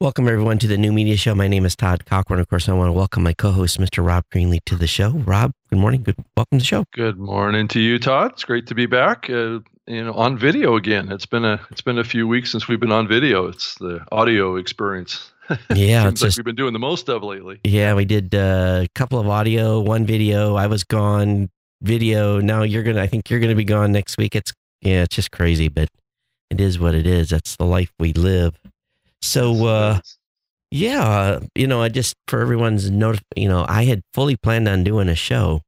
Welcome, everyone, to the New Media Show. My name is Todd Cochrane. Of course, I want to welcome my co host, Mr. Rob Greenlee, to the show. Rob, good morning. Good Welcome to the show. Good morning to you, Todd. It's great to be back. Uh, you know, on video again. It's been a it's been a few weeks since we've been on video. It's the audio experience. Yeah, it's like we've been doing the most of lately. Yeah, we did uh, a couple of audio, one video. I was gone, video. Now you're gonna. I think you're gonna be gone next week. It's yeah, it's just crazy, but it is what it is. That's the life we live. So uh, yeah, you know, I just for everyone's note, you know, I had fully planned on doing a show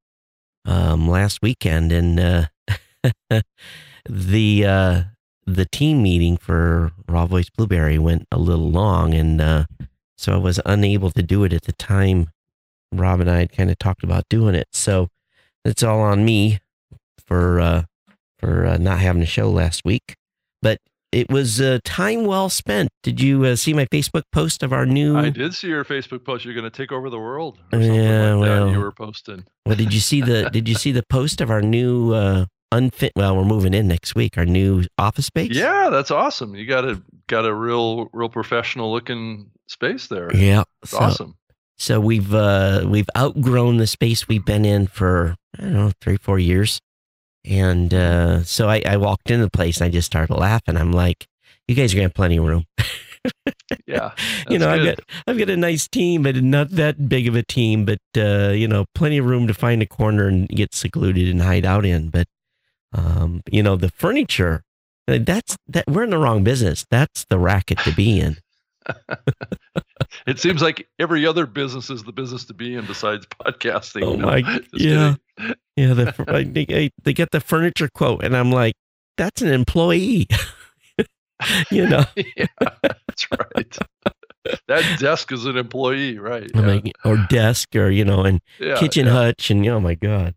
um, last weekend, and uh, the uh, the team meeting for Raw Voice Blubrry went a little long, and uh, so I was unable to do it at the time. Rob and I had kind of talked about doing it, so it's all on me for uh, for uh, not having a show last week. But it was uh, time well spent. Did you uh, see my Facebook post of our new? I did see your Facebook post. You're going to take over the world. yeah, like well, you were posting. Well, did you see the? did you see the post of our new uh, unfit? Well, we're moving in next week. Our new office space. Yeah, that's awesome. You got a got a real real professional looking space there. Yeah, it's so, awesome. So we've uh, we've outgrown the space we've been in for I don't know three four years. And uh, so I, I, walked into the place and I just started laughing. I'm like, you guys are gonna have plenty of room. yeah. You know, good. I've got I've got a nice team, but not that big of a team, but uh, you know, plenty of room to find a corner and get secluded and hide out in. But um, you know, the furniture, uh, that's that we're in the wrong business. That's the racket to be in. It seems like every other business is the business to be in besides podcasting. Oh my, yeah, yeah. The, they, they get the furniture quote, and I'm like, that's an employee. you know, yeah, that's right. that desk is an employee, right? Yeah. Like, or desk, or you know, and yeah, kitchen yeah. hutch, and oh my god.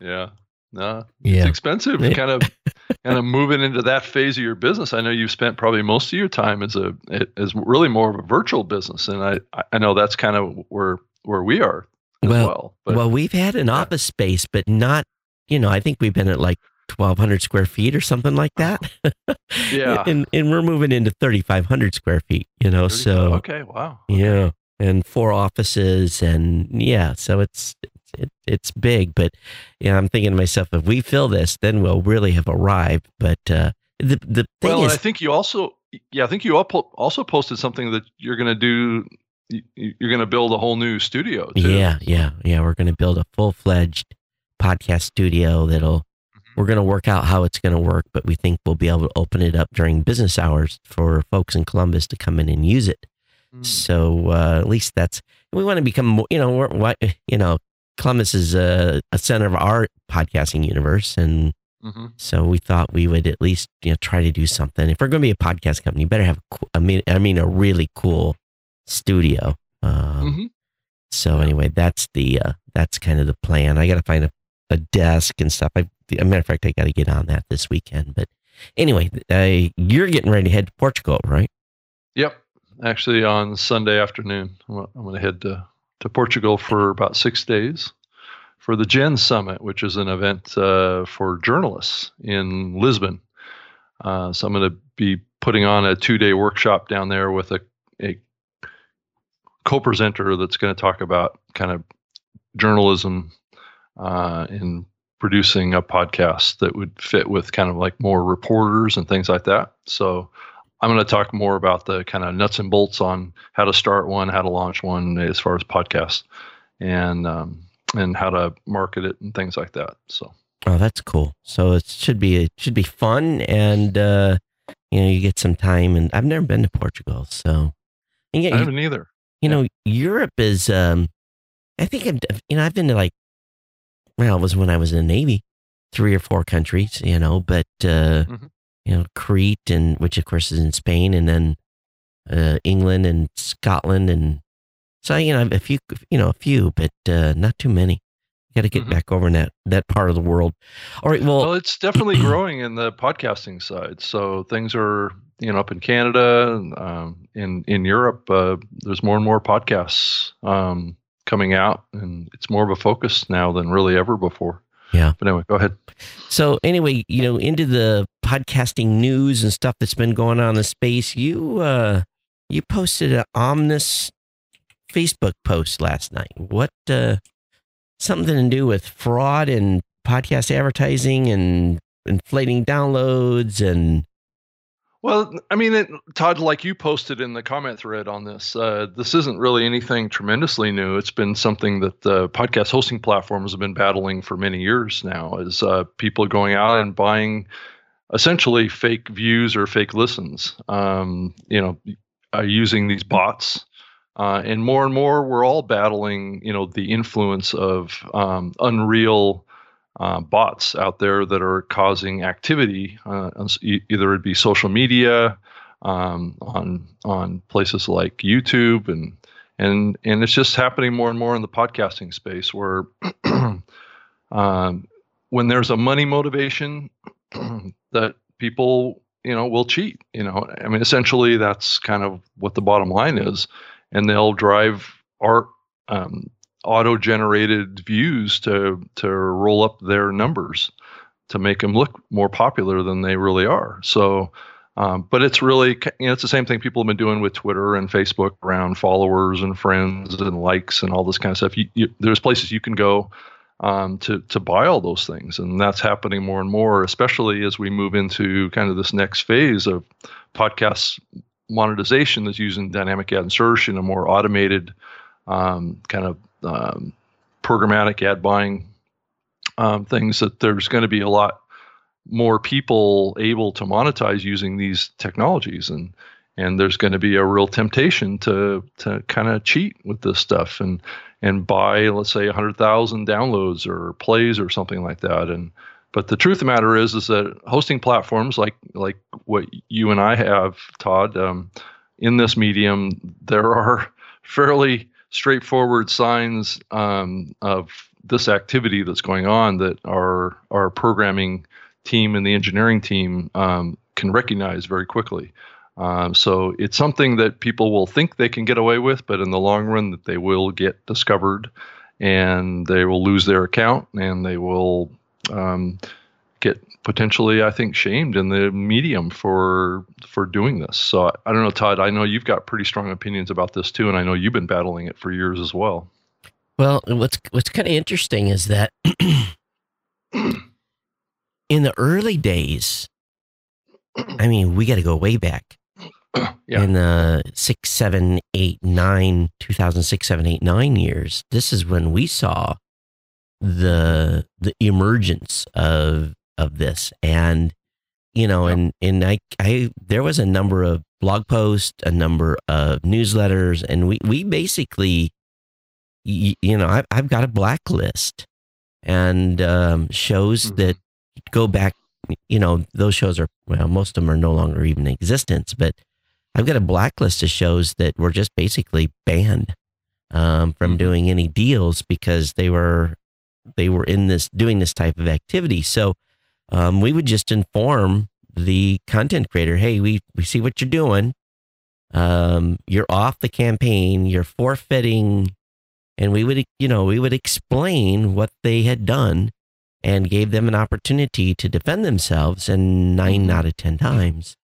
Yeah, no, yeah. it's expensive. kind of, kind of moving into that phase of your business. I know you've spent probably most of your time as a as really more of a virtual business, and I I know that's kind of where where we are well. well. But, well, we've had an office space, but not. You know, I think we've been at like 1200 square feet or something like oh. that. yeah. and, and we're moving into 3500 square feet, you know, so. Okay. Wow. Okay. Yeah. And four offices and yeah, so it's, it, it's big, but yeah, I'm thinking to myself, if we fill this, then we'll really have arrived. But, uh, the, the thing well, is, I think you also, yeah, I think you also posted something that you're going to do. You're going to build a whole new studio. Too. Yeah. Yeah. Yeah. We're going to build a full fledged podcast studio that'll we're going to work out how it's going to work, but we think we'll be able to open it up during business hours for folks in Columbus to come in and use it. Mm. So uh, at least that's we want to become more. You know, we're, you know, Columbus is a, a center of our podcasting universe, and mm-hmm. so we thought we would at least you know try to do something. If we're going to be a podcast company, you better have a, I mean, I mean, a really cool studio. Um, mm-hmm. So anyway, that's the uh, that's kind of the plan. I got to find a, a desk and stuff. I a matter of fact, I got to get on that this weekend. But anyway, uh, you're getting ready to head to Portugal, right? Yep. Actually, on Sunday afternoon, I'm going to head to, to Portugal for about six days for the Gen Summit, which is an event uh, for journalists in Lisbon. Uh, so I'm going to be putting on a two day workshop down there with a, a co presenter that's going to talk about kind of journalism uh, in producing a podcast that would fit with kind of like more reporters and things like that. So I'm going to talk more about the kind of nuts and bolts on how to start one, how to launch one as far as podcasts, and um, and how to market it and things like that. So. Oh, that's cool. So it should be it should be fun, and uh, you know you get some time. And I've never been to Portugal, so and I haven't either. You know, Europe is. Um, I think I've you know I've been to like well, it was when I was in the Navy, three or four countries, you know, but, uh, mm-hmm. You know, Crete, and which of course is in Spain, and then uh, England and Scotland. And so, you know, a few, you know, a few, but uh, not too many. Got to get mm-hmm. back over in that, that part of the world. All right. Well, well it's definitely growing in the podcasting side. So things are, you know, up in Canada, um, in in Europe, uh, there's more and more podcasts. Um, coming out, and it's more of a focus now than really ever before. Yeah. But anyway, go ahead. So anyway, you know, into the podcasting news and stuff that's been going on in the space, you uh you posted an ominous Facebook post last night. What uh, something to do with fraud and podcast advertising and inflating downloads and well, I mean, it, Todd, like you posted in the comment thread on this, uh, this isn't really anything tremendously new. It's been something that the podcast hosting platforms have been battling for many years now. Is uh, people going out and buying essentially fake views or fake listens? Um, you know, using these bots, uh, and more and more, we're all battling. You know, the influence of um, unreal uh, bots out there that are causing activity. Uh, either it be social media, um, on on places like YouTube, and and and it's just happening more and more in the podcasting space where. um, when there's a money motivation that people you know will cheat you know i mean essentially that's kind of what the bottom line is and they'll drive art um, auto generated views to to roll up their numbers to make them look more popular than they really are. So, um, but it's really you know it's the same thing people have been doing with Twitter and Facebook around followers and friends and likes and all this kind of stuff. You, you, there's places you can go um, to to buy all those things, and that's happening more and more, especially as we move into kind of this next phase of podcast monetization that's using dynamic ad insertion, a more automated um, kind of um, programmatic ad buying um, things that there's going to be a lot more people able to monetize using these technologies. And and there's going to be a real temptation to to kind of cheat with this stuff and and buy let's say 100,000 downloads or plays or something like that and but the truth of the matter is is that hosting platforms like like what you and I have Todd um, in this medium there are fairly straightforward signs um, of this activity that's going on that our our programming team and the engineering team um, can recognize very quickly. Um, so it's something that people will think they can get away with, but in the long run, that they will get discovered, and they will lose their account, and they will um, get potentially, I think, shamed in the medium for for doing this. So I don't know, Todd. I know you've got pretty strong opinions about this too, and I know you've been battling it for years as well. Well, what's what's kind of interesting is that in the early days, I mean, we got to go way back. Yeah. In the six, seven, eight, nine, 2006, seven, eight, nine years, this is when we saw the the emergence of of this. And, you know, and, and I, I, there was a number of blog posts, a number of newsletters, and we, we basically, you, you know, I, I've got a blacklist and um, shows mm-hmm. that go back, you know, those shows are, well, most of them are no longer even in existence, but I've got a blacklist of shows that were just basically banned um, from mm-hmm. doing any deals because they were they were in this doing this type of activity. So um, we would just inform the content creator, hey, we, we see what you're doing. Um, you're off the campaign, you're forfeiting. And we would, you know, we would explain what they had done and gave them an opportunity to defend themselves. And nine mm-hmm. out of 10 times,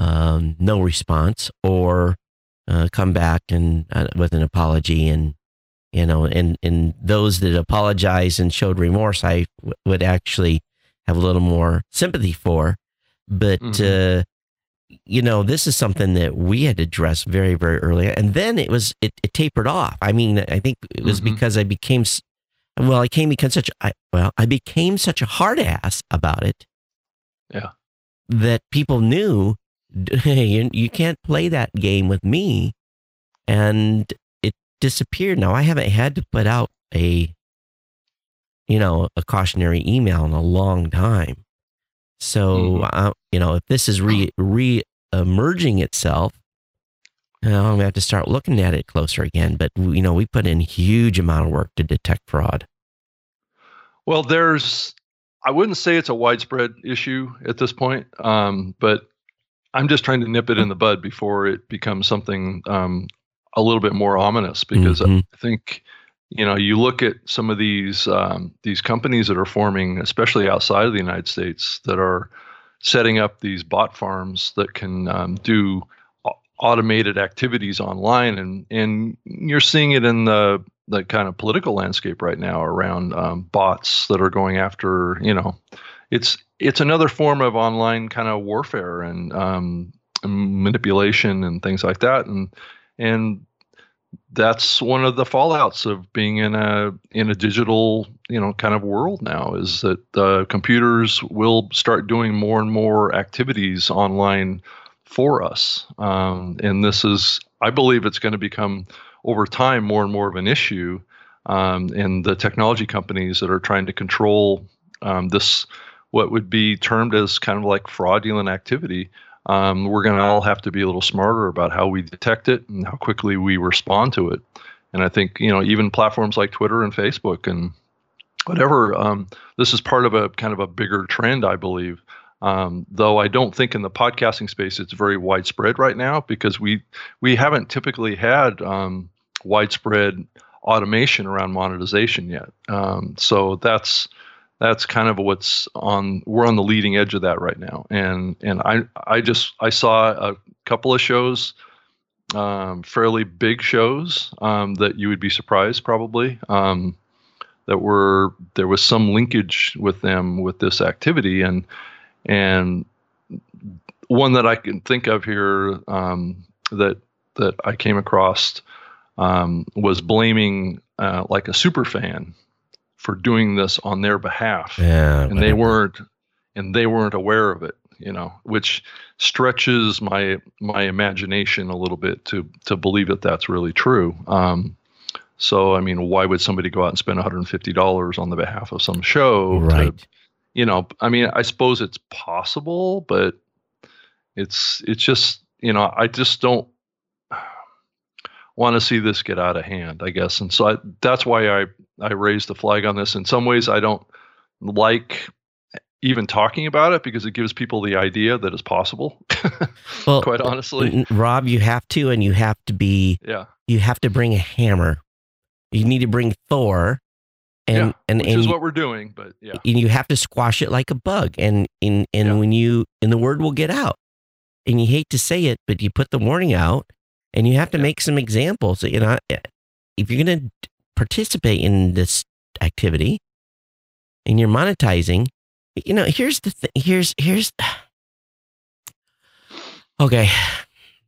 um, no response or uh, come back and uh, with an apology and you know and and those that apologized and showed remorse I w- would actually have a little more sympathy for. But, mm-hmm. uh, you know, this is something that we had addressed very, very early. And then it was, it, it tapered off. I mean, I think it was mm-hmm. because I became, well, I came become such, I, well, I became such a hard ass about it. Yeah. That people knew, you, you can't play that game with me. And it disappeared. Now I haven't had to put out a you know, a cautionary email in a long time. So, uh, you know, if this is re re emerging itself, I'm gonna have to start looking at it closer again. But you know, we put in huge amount of work to detect fraud. Well, there's, I wouldn't say it's a widespread issue at this point, um, but I'm just trying to nip it in the bud before it becomes something um, a little bit more ominous because mm-hmm. I think you know you look at some of these um, these companies that are forming especially outside of the united states that are setting up these bot farms that can um, do automated activities online, and and you're seeing it in the the kind of political landscape right now around um, bots that are going after you know, it's it's another form of online kind of warfare and um, manipulation and things like that, and and that's one of the fallouts of being in a in a digital you know kind of world now is that uh, computers will start doing more and more activities online for us. Um, and this is i believe it's going to become over time more and more of an issue um, and the technology companies that are trying to control um, this what would be termed as kind of like fraudulent activity um, we're going to all have to be a little smarter about how we detect it and how quickly we respond to it. And I think you know even platforms like Twitter and Facebook and whatever. Um, this is part of a kind of a bigger trend, I believe. Um, though I don't think in the podcasting space it's very widespread right now because we we haven't typically had um, widespread automation around monetization yet. Um, so that's that's kind of what's on we're on the leading edge of that right now. And and i i just i saw a couple of shows um, fairly big shows um, that you would be surprised probably um, that were there was some linkage with them with this activity. And and one that I can think of here um, that that I came across um, was blaming uh, like a super fan for doing this on their behalf. Yeah, and they weren't and they weren't aware of it, you know, which stretches my my imagination a little bit to to believe that that's really true. Um, so I mean, why would somebody go out and spend $150 on the behalf of some show? Right. To, you know, I mean, I suppose it's possible, but it's it's just you know, I just don't want to see this get out of hand, I guess. And so I, that's why I I raised the flag on this. In some ways, I don't like even talking about it because it gives people the idea that it's possible. well, quite honestly, Rob, you have to, and you have to be. Yeah. You have to bring a hammer. You need to bring Thor. And, yeah, and, which and is what we're doing, but yeah, and you have to squash it like a bug, and and and yeah. when you and the word will get out, and you hate to say it, but you put the warning out, and you have to yeah. make some examples. You know, eh, if you're going to participate in this activity and you're monetizing, you know, here's the thing. Here's here's okay,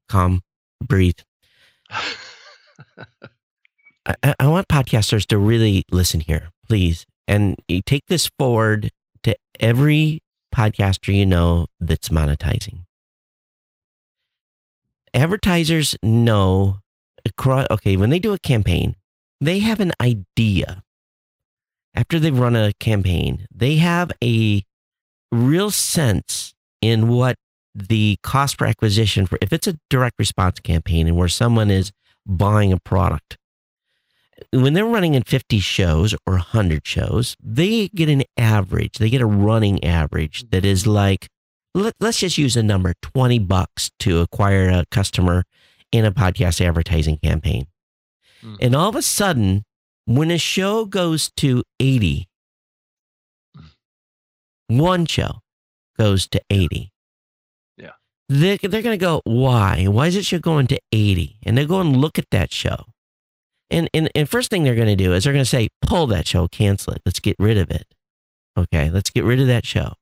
calm, breathe. I, I want podcasters to really listen here, please, and you take this forward to every podcaster you know that's monetizing advertisers know across, okay, when they do a campaign, they have an idea. After they've run a campaign, they have a real sense in what the cost per acquisition for if it's a direct response campaign and where someone is buying a product when they're running in 50 shows or 100 shows they get an average they get a running average that is like let, us just use a number 20 bucks to acquire a customer in a podcast advertising campaign. Mm. And all of a sudden, when a show goes to 80, one show goes to 80. Yeah. They're, they're going to go, why? Why is it show going to 80? And they go and look at that show. And, and, and first thing they're going to do is they're going to say, pull that show, cancel it. Let's get rid of it. Okay, let's get rid of that show.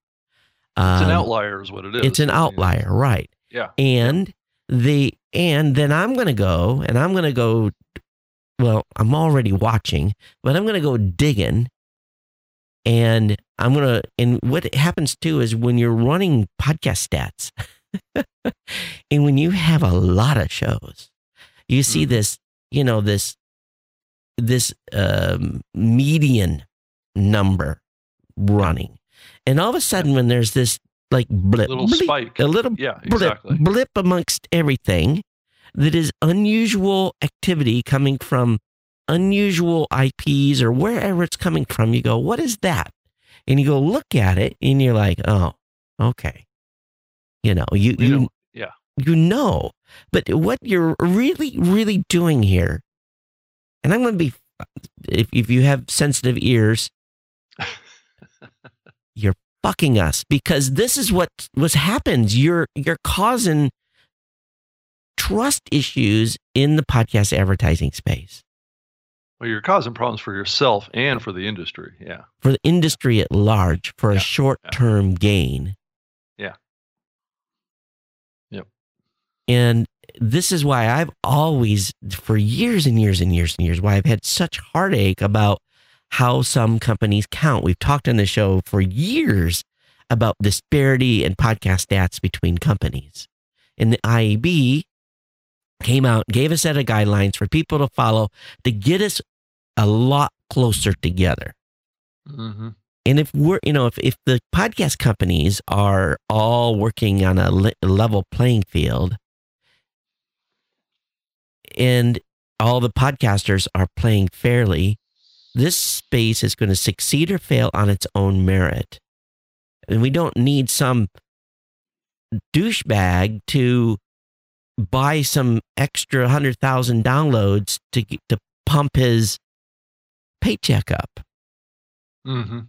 It's an um, outlier, is what it is. It's an outlier, right? Yeah. And the and then I'm going to go and I'm going to go. Well, I'm already watching, but I'm going to go digging, and I'm going to. And what happens too is when you're running podcast stats, and when you have a lot of shows, you see mm-hmm. this. You know this this um, median number running and all of a sudden, when there's this like blip, a little blip, spike, a little yeah, blip, exactly. blip amongst everything that is unusual activity coming from unusual IPs or wherever it's coming from, you go, what is that? And you go look at it and you're like, oh, okay. You know, you, you, yeah, you know, but what you're really, really doing here, and I'm going to be, if, if you have sensitive ears, you're fucking us because this is what was happens. You're you're causing trust issues in the podcast advertising space. Well, you're causing problems for yourself and for the industry. Yeah. For the industry at large, for yeah. a short term yeah. gain. Yeah. Yep. And this is why I've always, for years and years and years and years, why I've had such heartache about how some companies count. We've talked on the show for years about disparity in podcast stats between companies. And the IAB came out, gave a set of guidelines for people to follow to get us a lot closer together. Mm-hmm. And if we're, you know, if, if the podcast companies are all working on a le- level playing field and all the podcasters are playing fairly, this space is going to succeed or fail on its own merit. And we don't need some douchebag to buy some extra 100,000 downloads to, to pump his paycheck up. Mm-hmm.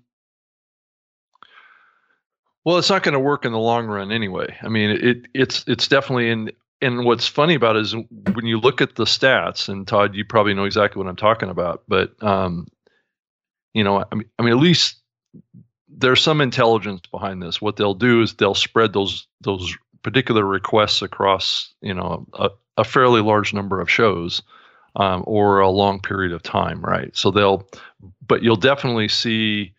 Well, it's not going to work in the long run anyway. I mean, it it's it's definitely in. And what's funny about it is when you look at the stats, and Todd, you probably know exactly what I'm talking about. But um, you know, I mean, I mean, at least there's some intelligence behind this. What they'll do is they'll spread those those particular requests across, you know, a, a fairly large number of shows um, or a long period of time, right? So they'll, but you'll definitely see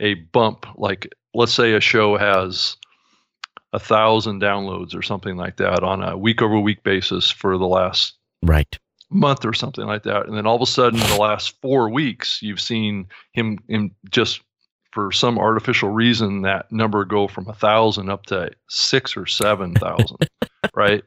a bump. Like, let's say a show has a thousand downloads or something like that on a week over week basis for the last right month or something like that, and then all of a sudden, the last four weeks, you've seen him in just for some artificial reason that number go from a thousand up to six or seven thousand, right?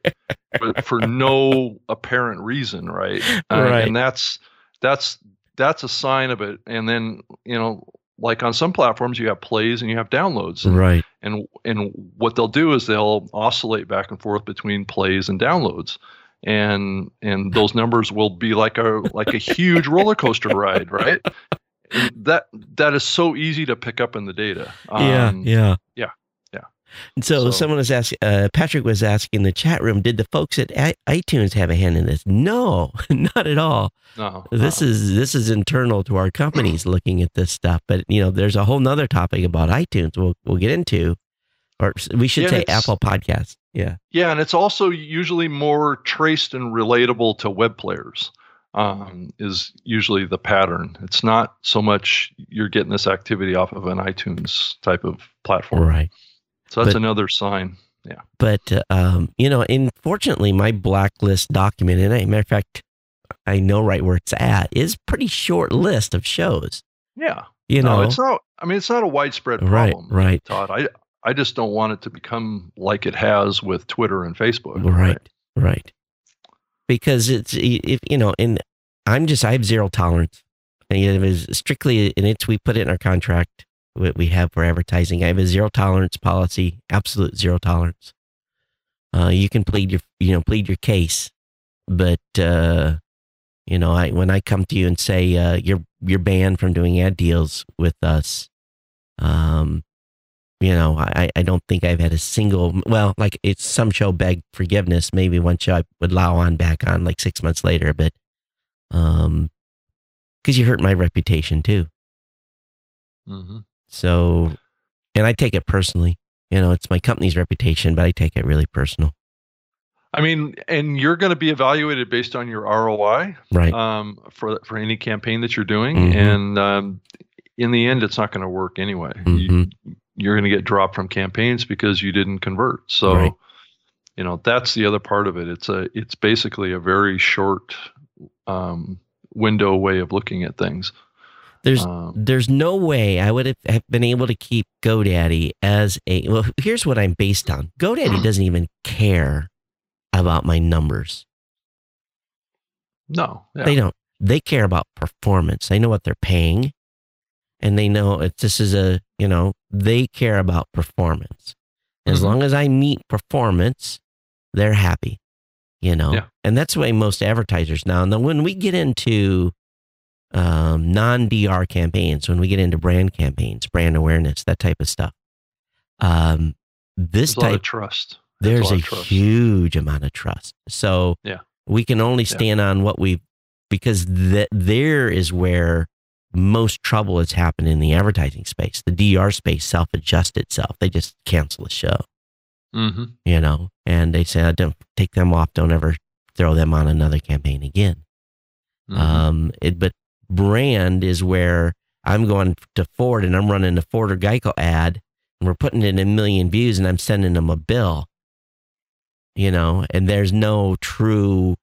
But for no apparent reason, right? Uh, right. And that's that's that's a sign of it. And then you know, like on some platforms, you have plays and you have downloads, and, right? And and what they'll do is they'll oscillate back and forth between plays and downloads and and those numbers will be like a like a huge roller coaster ride, right? That that is so easy to pick up in the data. Um, yeah, yeah, yeah, yeah. And so, so, someone was asking, uh, Patrick was asking in the chat room, did the folks at iTunes have a hand in this? No, not at all. No, this no. is this is internal to our companies looking at this stuff. But you know, there's a whole nother topic about iTunes we'll we'll get into, or we should yeah, say Apple Podcasts. Yeah, yeah, and it's also usually more traced and relatable to web players um, is usually the pattern. It's not so much you're getting this activity off of an iTunes type of platform. Right. So that's but, another sign. Yeah. But, um, you know, unfortunately, my blacklist document, and a matter of fact, I know right where it's at, is pretty short list of shows. Yeah. You know, it's not, I mean, it's not a widespread problem. Right. Right. Todd. I, I just don't want it to become like it has with Twitter and Facebook. Right. Right. right because it's if you know, and I'm just I have zero tolerance. And it was strictly, and it's we put it in our contract what we have for advertising. I have a zero tolerance policy, absolute zero tolerance. Uh, you can plead your you know plead your case, but uh, you know I when I come to you and say uh, you're you're banned from doing ad deals with us, um, you know, I, I don't think I've had a single, well, like it's some show begged forgiveness. Maybe one show I would allow on back on like six months later, but, um, cause you hurt my reputation too. Mm-hmm. So, and I take it personally, you know, it's my company's reputation, but I take it really personal. I mean, and you're going to be evaluated based on your ROI, right? Um, for for any campaign that you're doing, mm-hmm. and um, in the end, it's not going to work anyway. Mm-hmm. You, you're going to get dropped from campaigns because you didn't convert. So, right. you know, that's the other part of it. It's a it's basically a very short um, window way of looking at things. There's um, there's no way I would have been able to keep GoDaddy as a well. Here's what I'm based on. GoDaddy doesn't even care about my numbers. No, yeah. they don't. They care about performance. They know what they're paying and they know if this is a, you know, they care about performance. As mm-hmm. long as I meet performance, they're happy, you know? Yeah. And that's the way most advertisers now. And then when we get into um, non DR campaigns, when we get into brand campaigns, brand awareness, that type of stuff, um, this There's type of trust. there's a, a huge amount of trust. So yeah. we can only stand yeah. on what we because that there is where most trouble has happened in the advertising space. The DR space self adjusts itself. They just cancel the show. Mm-hmm. You know, and they say, "Don't take them off. Don't ever throw them on another campaign again." Mm-hmm. Um, it, but brand is where I'm going to Ford and I'm running a Ford or Geico ad, and we're putting in a million views, and I'm sending them a bill. You know, and there's no true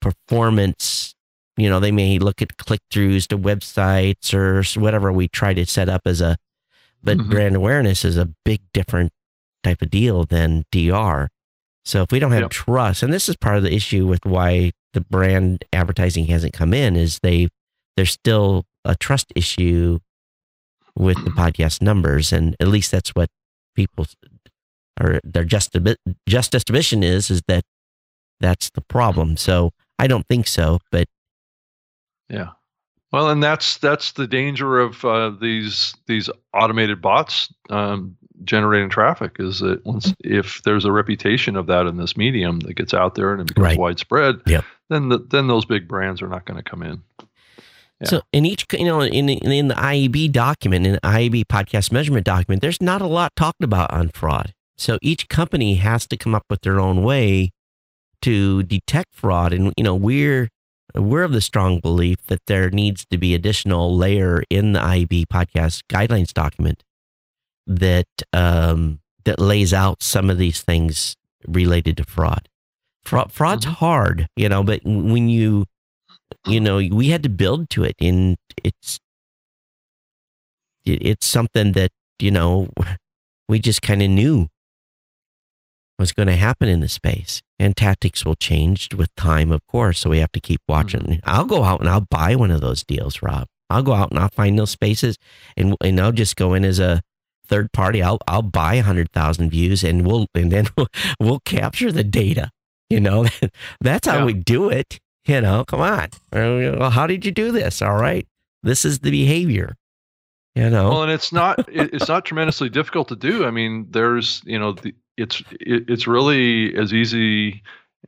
performance you know, they may look at click throughs to websites or whatever we try to set up as a, but mm-hmm. brand awareness is a big different type of deal than DR. So if we don't have yep. trust, and this is part of the issue with why the brand advertising hasn't come in, is they there's still a trust issue with the podcast numbers, and at least that's what people or their just just estimation is is that that's the problem. So I don't think so, but yeah. Well, and that's that's the danger of uh, these these automated bots um, generating traffic is that once if there's a reputation of that in this medium that gets out there and it becomes right. widespread, yep. then the, then those big brands are not going to come in. Yeah. So in each, you know, in in the IAB document, in the IAB podcast measurement document, there's not a lot talked about on fraud. So each company has to come up with their own way to detect fraud, and you know, we're we're of the strong belief that there needs to be additional layer in the IAB podcast guidelines document that um, that lays out some of these things related to fraud. Fraud fraud's mm-hmm. hard, you know, but when you you know we had to build to it, and it's it's something that you know we just kind of knew was going to happen in the space. And tactics will change with time, of course. So we have to keep watching. Mm-hmm. I'll go out and I'll buy one of those deals, Rob. I'll go out and I'll find those spaces and, and I'll just go in as a third party. I'll, I'll buy a hundred thousand views and we'll, and then we'll, we'll capture the data. You know, that's how yeah. we do it. You know, come on. Well, how did you do this? All right. This is the behavior you know well and it's not it's not tremendously difficult to do i mean there's you know the, it's it, it's really as easy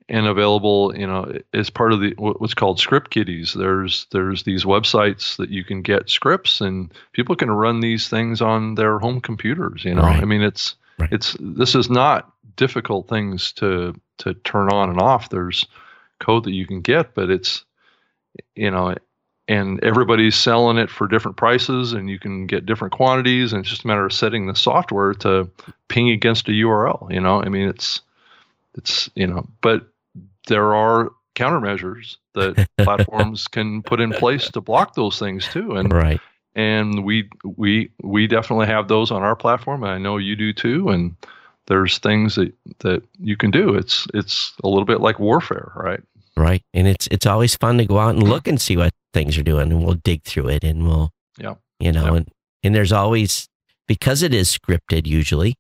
and available you know as part of the what's called script kiddies there's there's these websites that you can get scripts and people can run these things on their home computers you know right. i mean it's right. it's this is not difficult things to to turn on and off there's code that you can get but it's you know and everybody's selling it for different prices and you can get different quantities and it's just a matter of setting the software to ping against a url you know? I mean it's it's you know but there are countermeasures that platforms can put in place to block those things too and right. and we we we definitely have those on our platform and i know you do too and there's things that that you can do. It's it's a little bit like warfare right? Right and it's it's always fun to go out and look and see what things are doing and we'll dig through it and we'll yeah you know and and there's always because it is scripted usually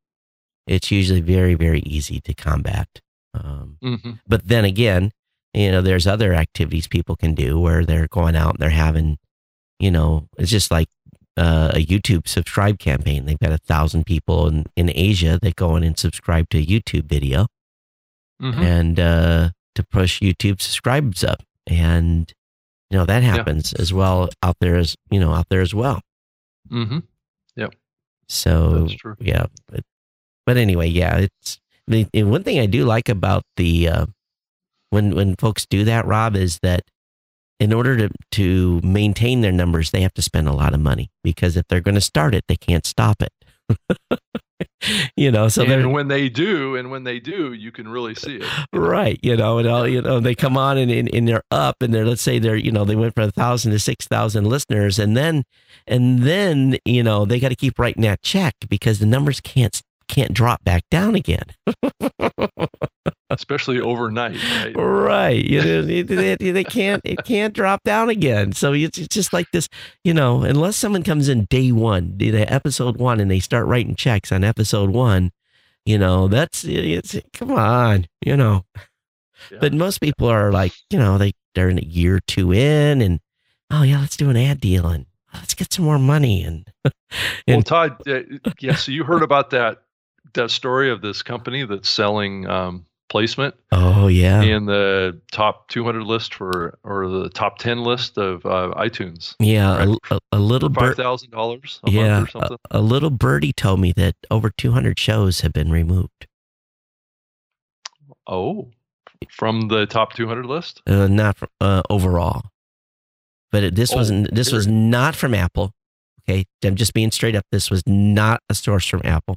it's usually very very easy to combat um, mm-hmm. but then again you know there's other activities people can do where they're going out and they're having you know it's just like uh, a youtube subscribe campaign they've got a thousand people in, in asia that go in and subscribe to a youtube video mm-hmm. and uh, to push youtube subscribes up and you know that happens yeah. as well out there as you know out there as well. Mm-hmm. Yep. So yeah but, but anyway yeah it's mean, one thing i do like about the uh, when when folks do that rob is that in order to to maintain their numbers they have to spend a lot of money because if they're going to start it they can't stop it you know, so and when they do, and when they do, you can really see it. Right. You know, and all, you know, they come on and, and, and they're up and they're, let's say they're, you know, they went from a thousand to 6,000 listeners and then, and then, you know, they got to keep writing that check because the numbers can't, can't drop back down again. especially overnight. Right. right. You know, they, they, can't it can't drop down again. So it's, it's just like this, you know, unless someone comes in day one, the episode one, and they start writing checks on episode one, you know, that's it's come on, you know. Yeah. But most people are like, you know, they they're in a year or two in, and oh yeah, let's do an ad deal and let's get some more money and. and well, Todd, uh, yeah. So you heard about that that story of this company that's selling um, placement Oh yeah. in the top 200 list for or the top 10 list of uh, iTunes? Yeah, Right. a, a, little five dollars Yeah, a, a little birdie told me that over 200 shows have been removed. oh, from the top 200 list. Uh, not from, uh, overall, but it, this Oh, wasn't. This was not from Apple. Okay, I'm just being straight up. This was not a source from Apple,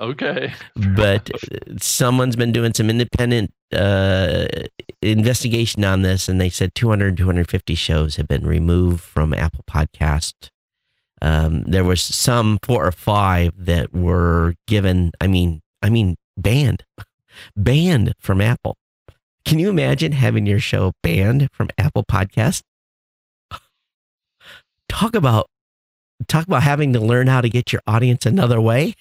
Okay. but someone's been doing some independent uh, investigation on this, and they said 200 250 shows have been removed from Apple Podcast. Um, there was some four or five that were given. I mean, I mean, banned, banned from Apple. Can you imagine having your show banned from Apple Podcast? Talk about talk about having to learn how to get your audience another way.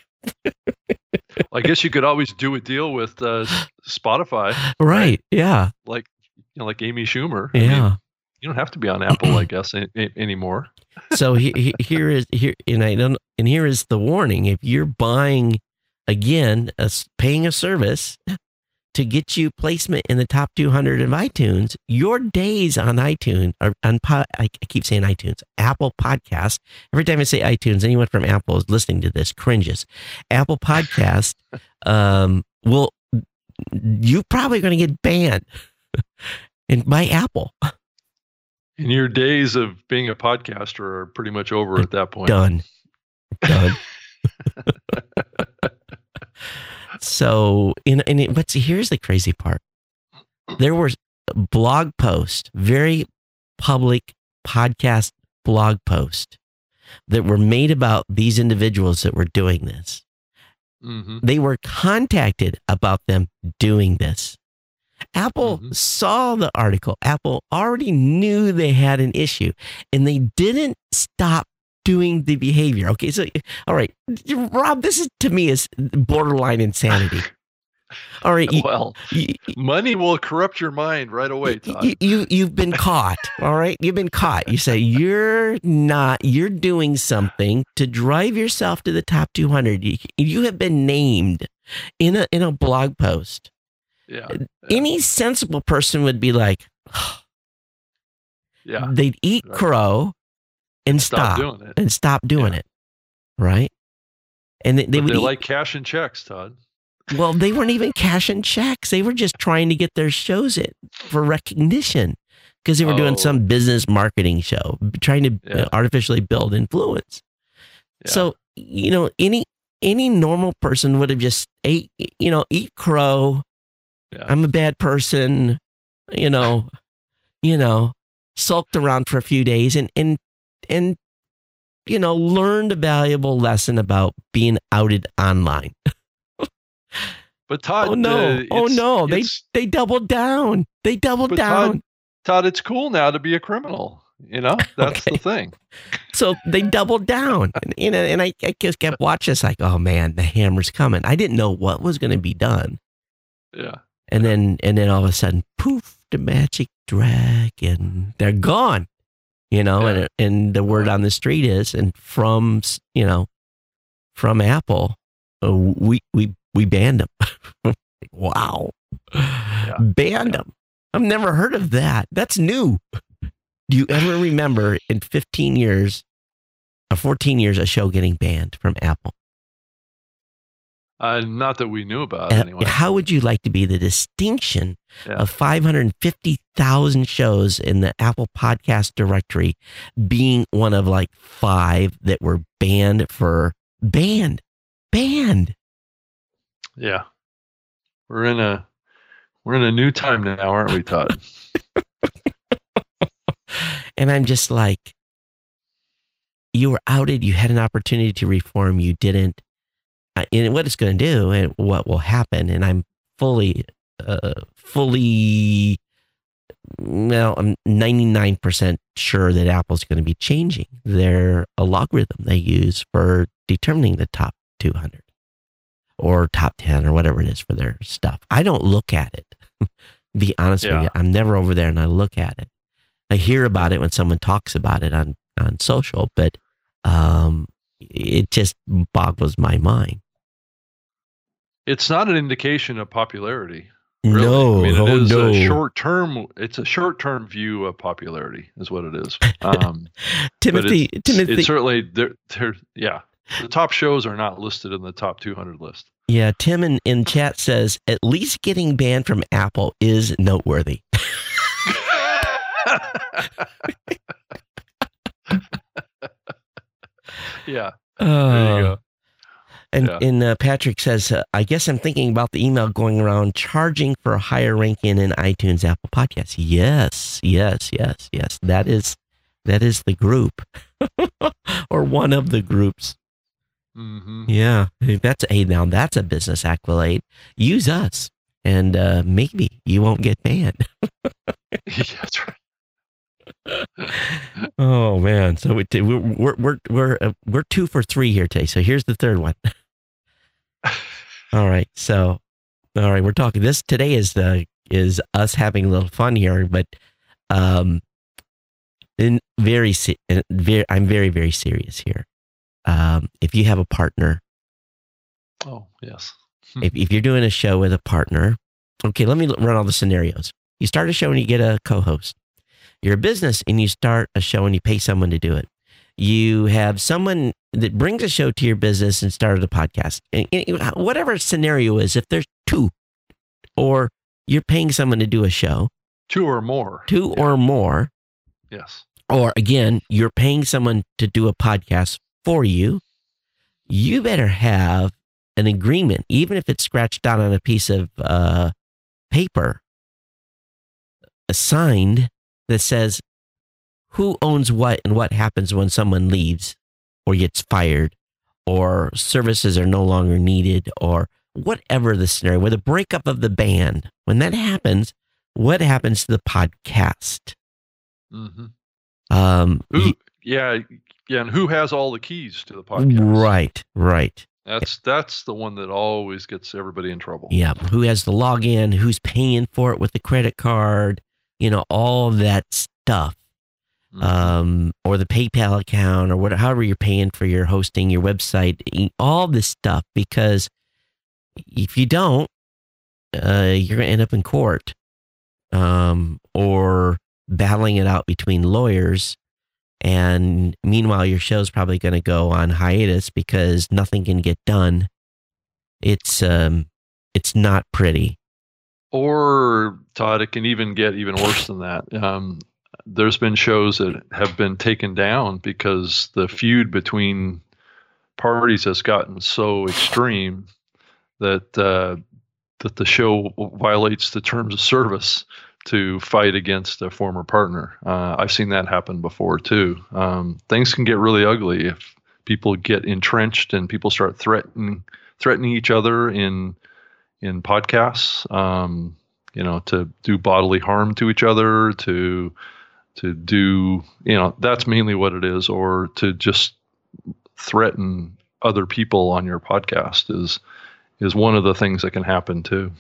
I guess you could always do a deal with uh, Spotify, Right? Yeah. like you know, like Amy Schumer. I mean, Yeah. you don't have to be on Apple, I guess, a- a- anymore. so he, he, here is here and I don't and here is the warning: if you're buying again, a, paying a service to get you placement in the top 200 of iTunes, your days on iTunes or on I keep saying iTunes, Apple Podcast. Every time I say iTunes, anyone from Apple is listening to this cringes. Apple Podcast um, will you probably going to get banned and by Apple. And your days of being a podcaster are pretty much over at that point. done done so in and it, but see, here's the crazy part there were blog posts, very public podcast blog posts that were made about these individuals that were doing this hmm they were contacted about them doing this. Apple Mhm. saw the article. Apple already knew they had an issue and they didn't stop doing the behavior. Okay. So, all right, Rob, this is to me is borderline insanity. All right. You, Well, you, money will corrupt your mind right away, Todd. you, you, you've been caught. All right. You've been caught. You say you're not, you're doing something to drive yourself to the top 200. You, you have been named in a, in a blog post. yeah, uh, Any sensible person would be like, yeah. they'd eat Right. crow and Stop stop, doing it. and stop doing Yeah. it. Right. And they, they they eat- like cashing checks, Todd. Well, they weren't even cashing checks. They were just trying to get their shows in for recognition because they were doing Oh. some business marketing show, trying to uh, Yeah. artificially build influence. Yeah. So, you know, any any normal person would have just ate, you know, eat crow. Yeah. I'm a bad person, you know, you know, sulked around for a few days and and and you know, learned a valuable lesson about being outed online. But Todd, Oh, no. uh, Oh, no. They- They doubled down. They doubled down. Todd, Todd, it's cool now to be a criminal. You know, that's Okay. the thing. So they doubled down. And, you know, and I, I just kept watching this like, oh man, the hammer's coming. I didn't know what was going to be done. Yeah. And then, and then all of a sudden, poof, the magic dragon, they're gone. You know, Yeah. and and the word on the street is, and from you know, from Apple, uh, we we we banned them. wow, banned them. I've never heard of that. That's new. Do you ever remember in 15 years, or 14 years, a show getting banned from Apple? Uh, not that we knew about Uh, anyway. How would you like to be the distinction Yeah. of 550,000 shows in the Apple podcast directory being one of like five that were banned for banned, banned? Yeah. We're in a we're in a new time now, aren't we, Todd? And I'm just like, you were outed. You had an opportunity to reform. You didn't. And what it's going to do and what will happen. And I'm fully, uh, fully, well, I'm 99% sure that Apple's going to be changing their a logarithm they use for determining the top 200 or top 10 or whatever it is for their stuff. I don't look at it. be honest with you. I'm never over there and I look at it. I hear about it when someone talks about it on, on social, but um, it just boggles my mind. it's not an indication of popularity. Really. No, I mean, it oh, is no. a short term. It's a short term view of popularity, is what it is. Um, Timothy, it's, Timothy, it's certainly there. There, yeah, the top shows are not listed in the top 200 list. yeah, Tim in, in chat says at least getting banned from Apple is noteworthy. yeah, there you go. And, Yeah. and uh, Patrick says, uh, I guess I'm thinking about the email going around charging for a higher ranking in iTunes, Apple Podcasts. Yes, yes, yes, yes. That is that is the group, or one of the groups. hmm Yeah, that's hey now that's a business accolade. Use us, and uh, maybe you won't get banned. yeah, that's right. Oh man, so we, we're we're we're we're, uh, we're two for three here today. So here's the third one. All right, so all right, we're talking this today is the is us having a little fun here, but um, in very se- very I'm very very serious here. Um, if you have a partner, Oh, yes. if if you're doing a show with a partner, okay, let me run all the scenarios. You start a show and you get a co-host. You're a business and you start a show and you pay someone to do it. You have someone that brings a show to your business and started a podcast. And, and whatever scenario is, if there's two, or you're paying someone to do a show, Two or more. two Yeah. or more, Yes. or again, you're paying someone to do a podcast for you, you better have an agreement, even if it's scratched out on a piece of uh, paper, signed that says who owns what and what happens when someone leaves or gets fired or services are no longer needed or whatever the scenario, with a breakup of the band. When that happens, what happens to the podcast? hmm Um, Who? y- Yeah, yeah, and who has all the keys to the podcast? right, right. That's that's the one that always gets everybody in trouble. Yeah. Who has the login? Who's paying for it with the credit card? You know, all that stuff. Mhm. Um, or the PayPal account or whatever, however you're paying for your hosting, your website, all this stuff. Because if you don't, uh, you're going to end up in court um, or battling it out between lawyers. And meanwhile, your show's probably going to go on hiatus because nothing can get done. It's um, it's not pretty. Or Todd, it can even get even worse than that. Um, there's been shows that have been taken down because the feud between parties has gotten so extreme that uh, that the show violates the terms of service to fight against a former partner. Uh, I've seen that happen before too. Um, things can get really ugly if people get entrenched and people start threatening threatening each other in in podcasts. Um, you know, to do bodily harm to each other, to to do you know that's mainly what it is, or to just threaten other people on your podcast is is one of the things that can happen too.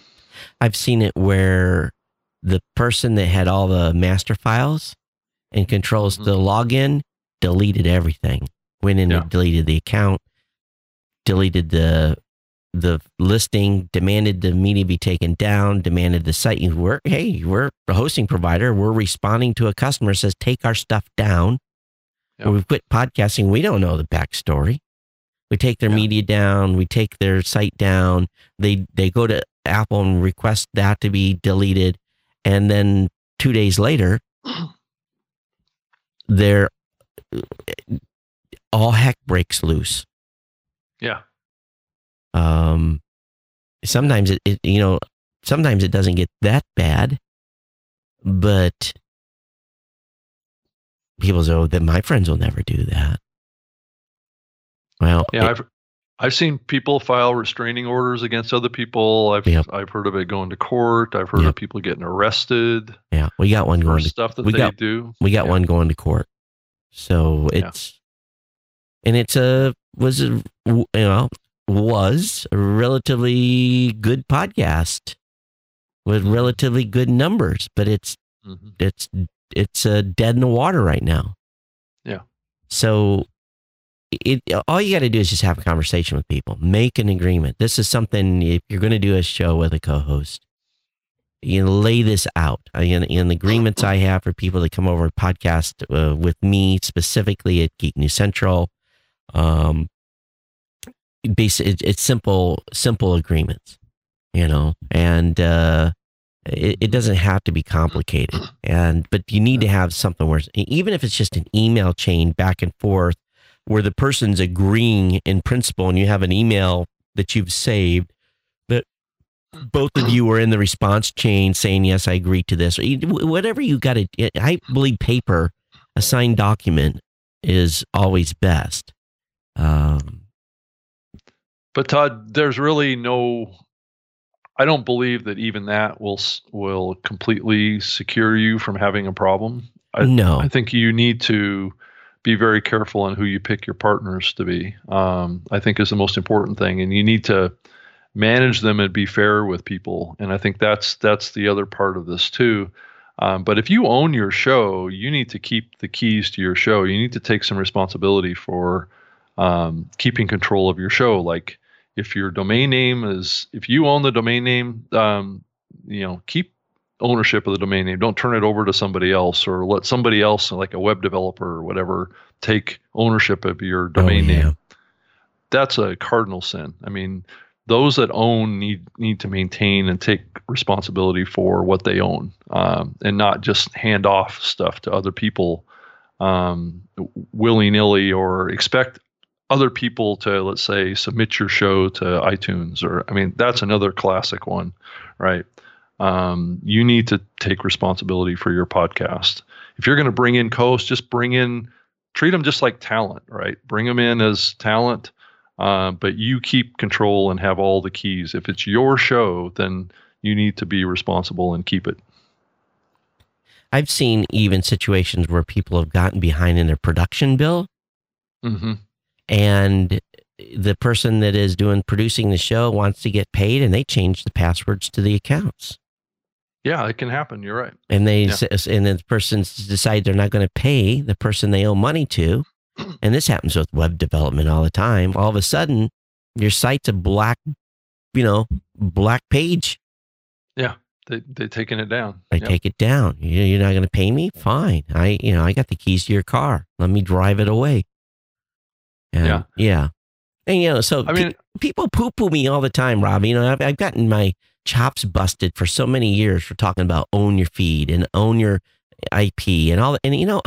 I've seen it where the person that had all the master files and controls Mhm. the login deleted everything. Went in Yeah. and deleted the account, deleted the the listing, demanded the media be taken down, demanded the site. We're hey, we're a hosting provider. We're responding to a customer says take our stuff down. Yeah. Or we quit podcasting. We don't know the backstory. We take their Yeah. media down. We take their site down. They they go to Apple and request that to be deleted, and then two days later, they're uh, all heck breaks loose. Yeah. Um, sometimes it, it you know sometimes it doesn't get that bad, but people say, "Oh, that my friends will never do that." Well, Yeah, it- I've I've seen people file restraining orders against other people. I've Yep. I've heard of it going to court. I've heard Yep. of people getting arrested yeah, we got one going to stuff that we they got- do. we got Yeah. one going to court. So Yeah. it's and it's a was a you know was a relatively good podcast with relatively good numbers, but it's Mhm. it's it's uh, dead in the water right now. Yeah. So it, all you got to do is just have a conversation with people, make an agreement. This is something if you're going to do a show with a co-host, you know, lay this out in, in the agreements I have for people to come over podcast uh, with me specifically at Geek News Central. Um, basically, it's simple, simple agreements, you know, and uh, it, it doesn't have to be complicated. And but you need to have something where even if it's just an email chain back and forth, where the person's agreeing in principle, and you have an email that you've saved that both of you are in the response chain saying yes i agree to this or whatever you got to i believe paper a signed document is always best um, but todd there's really no i don't believe that even that will will completely secure you from having a problem I, no i think you need to be very careful on who you pick your partners to be um, i think is the most important thing and you need to manage them and be fair with people. And I think that's that's the other part of this too. Um, but if you own your show, you need to keep the keys to your show. You need to take some responsibility for um, keeping control of your show. Like if your domain name is, if you own the domain name, um, you know, keep ownership of the domain name. Don't turn it over to somebody else or let somebody else, like a web developer or whatever, take ownership of your domain oh, yeah. name. That's a cardinal sin. I mean, those that own need need to maintain and take responsibility for what they own, um, and not just hand off stuff to other people um, willy nilly or expect other people to let's say submit your show to iTunes or I mean that's another classic one, right? Um, you need to take responsibility for your podcast. If you're going to bring in co hosts, just bring in treat them just like talent, right? Bring them in as talent uh, but you keep control and have all the keys. If it's your show, then you need to be responsible and keep it. I've seen even situations where people have gotten behind in their production bill. Mm-hmm. And the person that is doing producing the show wants to get paid and they change the passwords to the accounts. Yeah, it can happen. You're right. And they yeah. and then the person decides they're not going to pay the person they owe money to, and this happens with web development all the time. All of a sudden, your site's a black, you know, black page. Yeah, they they taking it down. They yep. take it down. You're not going to pay me? Fine. I you know I got the keys to your car. Let me drive it away. And, yeah, yeah. And you know, so I mean, pe- people poo poo me all the time, Rob. You know, I've, I've gotten my chops busted for so many years for talking about own your feed and own your IP and all. And you know,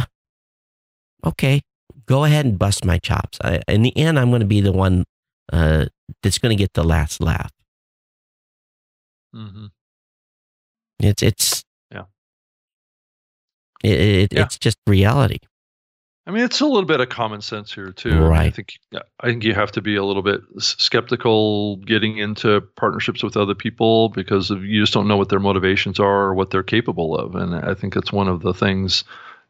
okay, go ahead and bust my chops. I, in the end, I'm going to be the one uh, that's going to get the last laugh. Mm-hmm. It's it's yeah. It, it yeah. It's just reality. I mean, it's a little bit of common sense here too. Right. I, mean, I think I think you have to be a little bit skeptical getting into partnerships with other people because you just don't know what their motivations are or what they're capable of, and I think it's one of the things.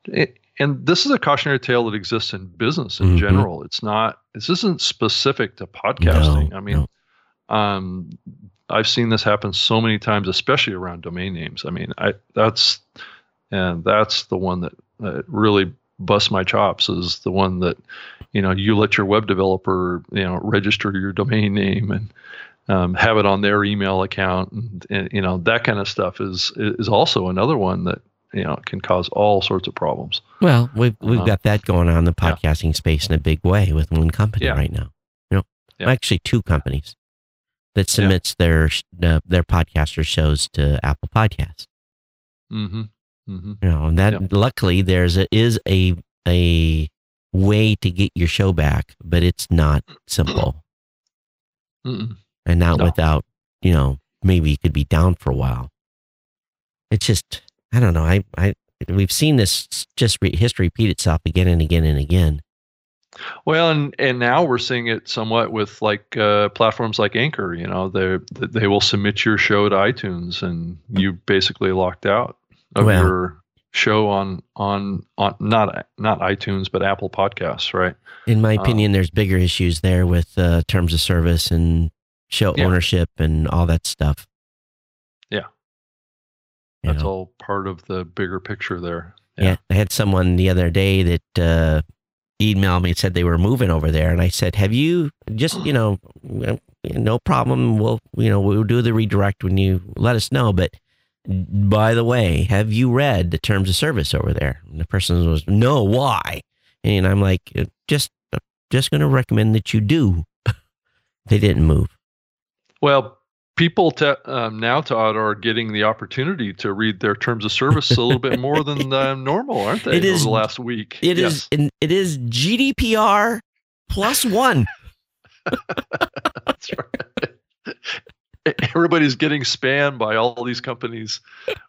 It, and this is a cautionary tale that exists in business in mm-hmm. general. It's not. This isn't specific to podcasting. No, I mean, no. um, I've seen this happen so many times, especially around domain names. I mean, I that's and that's the one that, that really busts my chops is the one that you know you let your web developer you know register your domain name and um, have it on their email account and, and, you know that kind of stuff is is also another one that you know can cause all sorts of problems. Well, we've we've uh, got that going on in the podcasting yeah. space in a big way with one company yeah. right now. You know, yeah. actually two companies that submits their uh, their podcaster shows to Apple Podcasts. Mm-hmm. Mm-hmm. You know, and that luckily there's a is a a way to get your show back, but it's not simple. Mm-mm. And not no. without, you know, maybe you could be down for a while. It's just I don't know. I, I we've seen this just re- history repeat itself again and again and again. Well, and and now we're seeing it somewhat with like uh, platforms like Anchor. You know, they they will submit your show to iTunes, and you basically locked out of well, your show on on on not not iTunes but Apple Podcasts, right? In my opinion, um, there's bigger issues there with uh, terms of service and show yeah. ownership and all that stuff. Yeah. That's know? all part of the bigger picture there. Yeah. yeah. I had someone the other day that uh, emailed me and said they were moving over there, and I said, "Have you just you know, no problem. We'll you know we'll do the redirect when you let us know, but." By the way, have you read the terms of service over there? And the person was, no, why? And I'm like, just, just going to recommend that you do. they didn't move. Well, people to, um, now, Todd, are getting the opportunity to read their terms of service a little bit more than uh, normal, aren't they? It is over the last week. It yes. is. It is GDPR plus one. That's right everybody's getting spammed by all these companies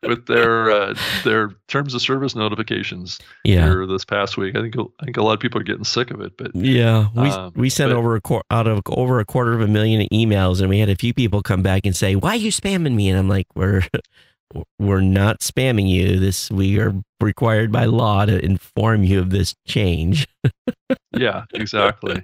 with their uh, their terms of service notifications. Yeah, here this past week, I think I think a lot of people are getting sick of it. But yeah, we um, we sent but, over a qu- out of over a quarter of a million emails, and we had a few people come back and say, "Why are you spamming me?" And I'm like, "We're we're not spamming you. This we are required by law to inform you of this change. yeah, exactly.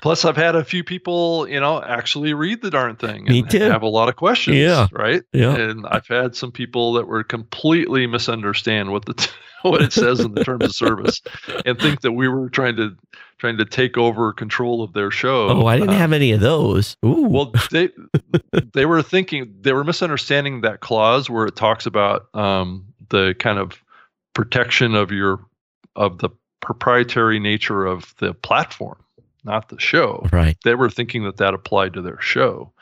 Plus, I've had a few people, you know, actually read the darn thing. Me too. Have a lot of questions. Yeah. Right. Yeah. And I've had some people that were completely misunderstand what the t- what it says in the terms of service, and think that we were trying to trying to take over control of their show. Oh, I didn't um, have any of those. Ooh. Well, they they were thinking they were misunderstanding that clause where it talks about um, the kind of protection of your of the proprietary nature of the platform, not the show. Right. They were thinking that that applied to their show.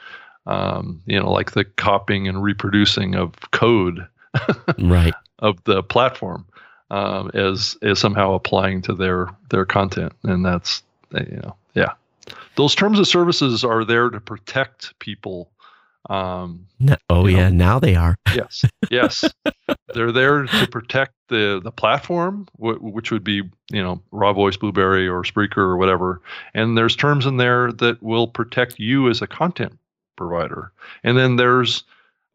Um, you know, like the copying and reproducing of code. right. Of the platform um, as as somehow applying to their their content, and that's you know yeah, those terms of services are there to protect people. Um, no, oh yeah, know. now they are. yes, yes, they're there to protect the the platform, w- which would be you know Raw Voice, Blubrry, or Spreaker, or whatever. And there's terms in there that will protect you as a content provider, and then there's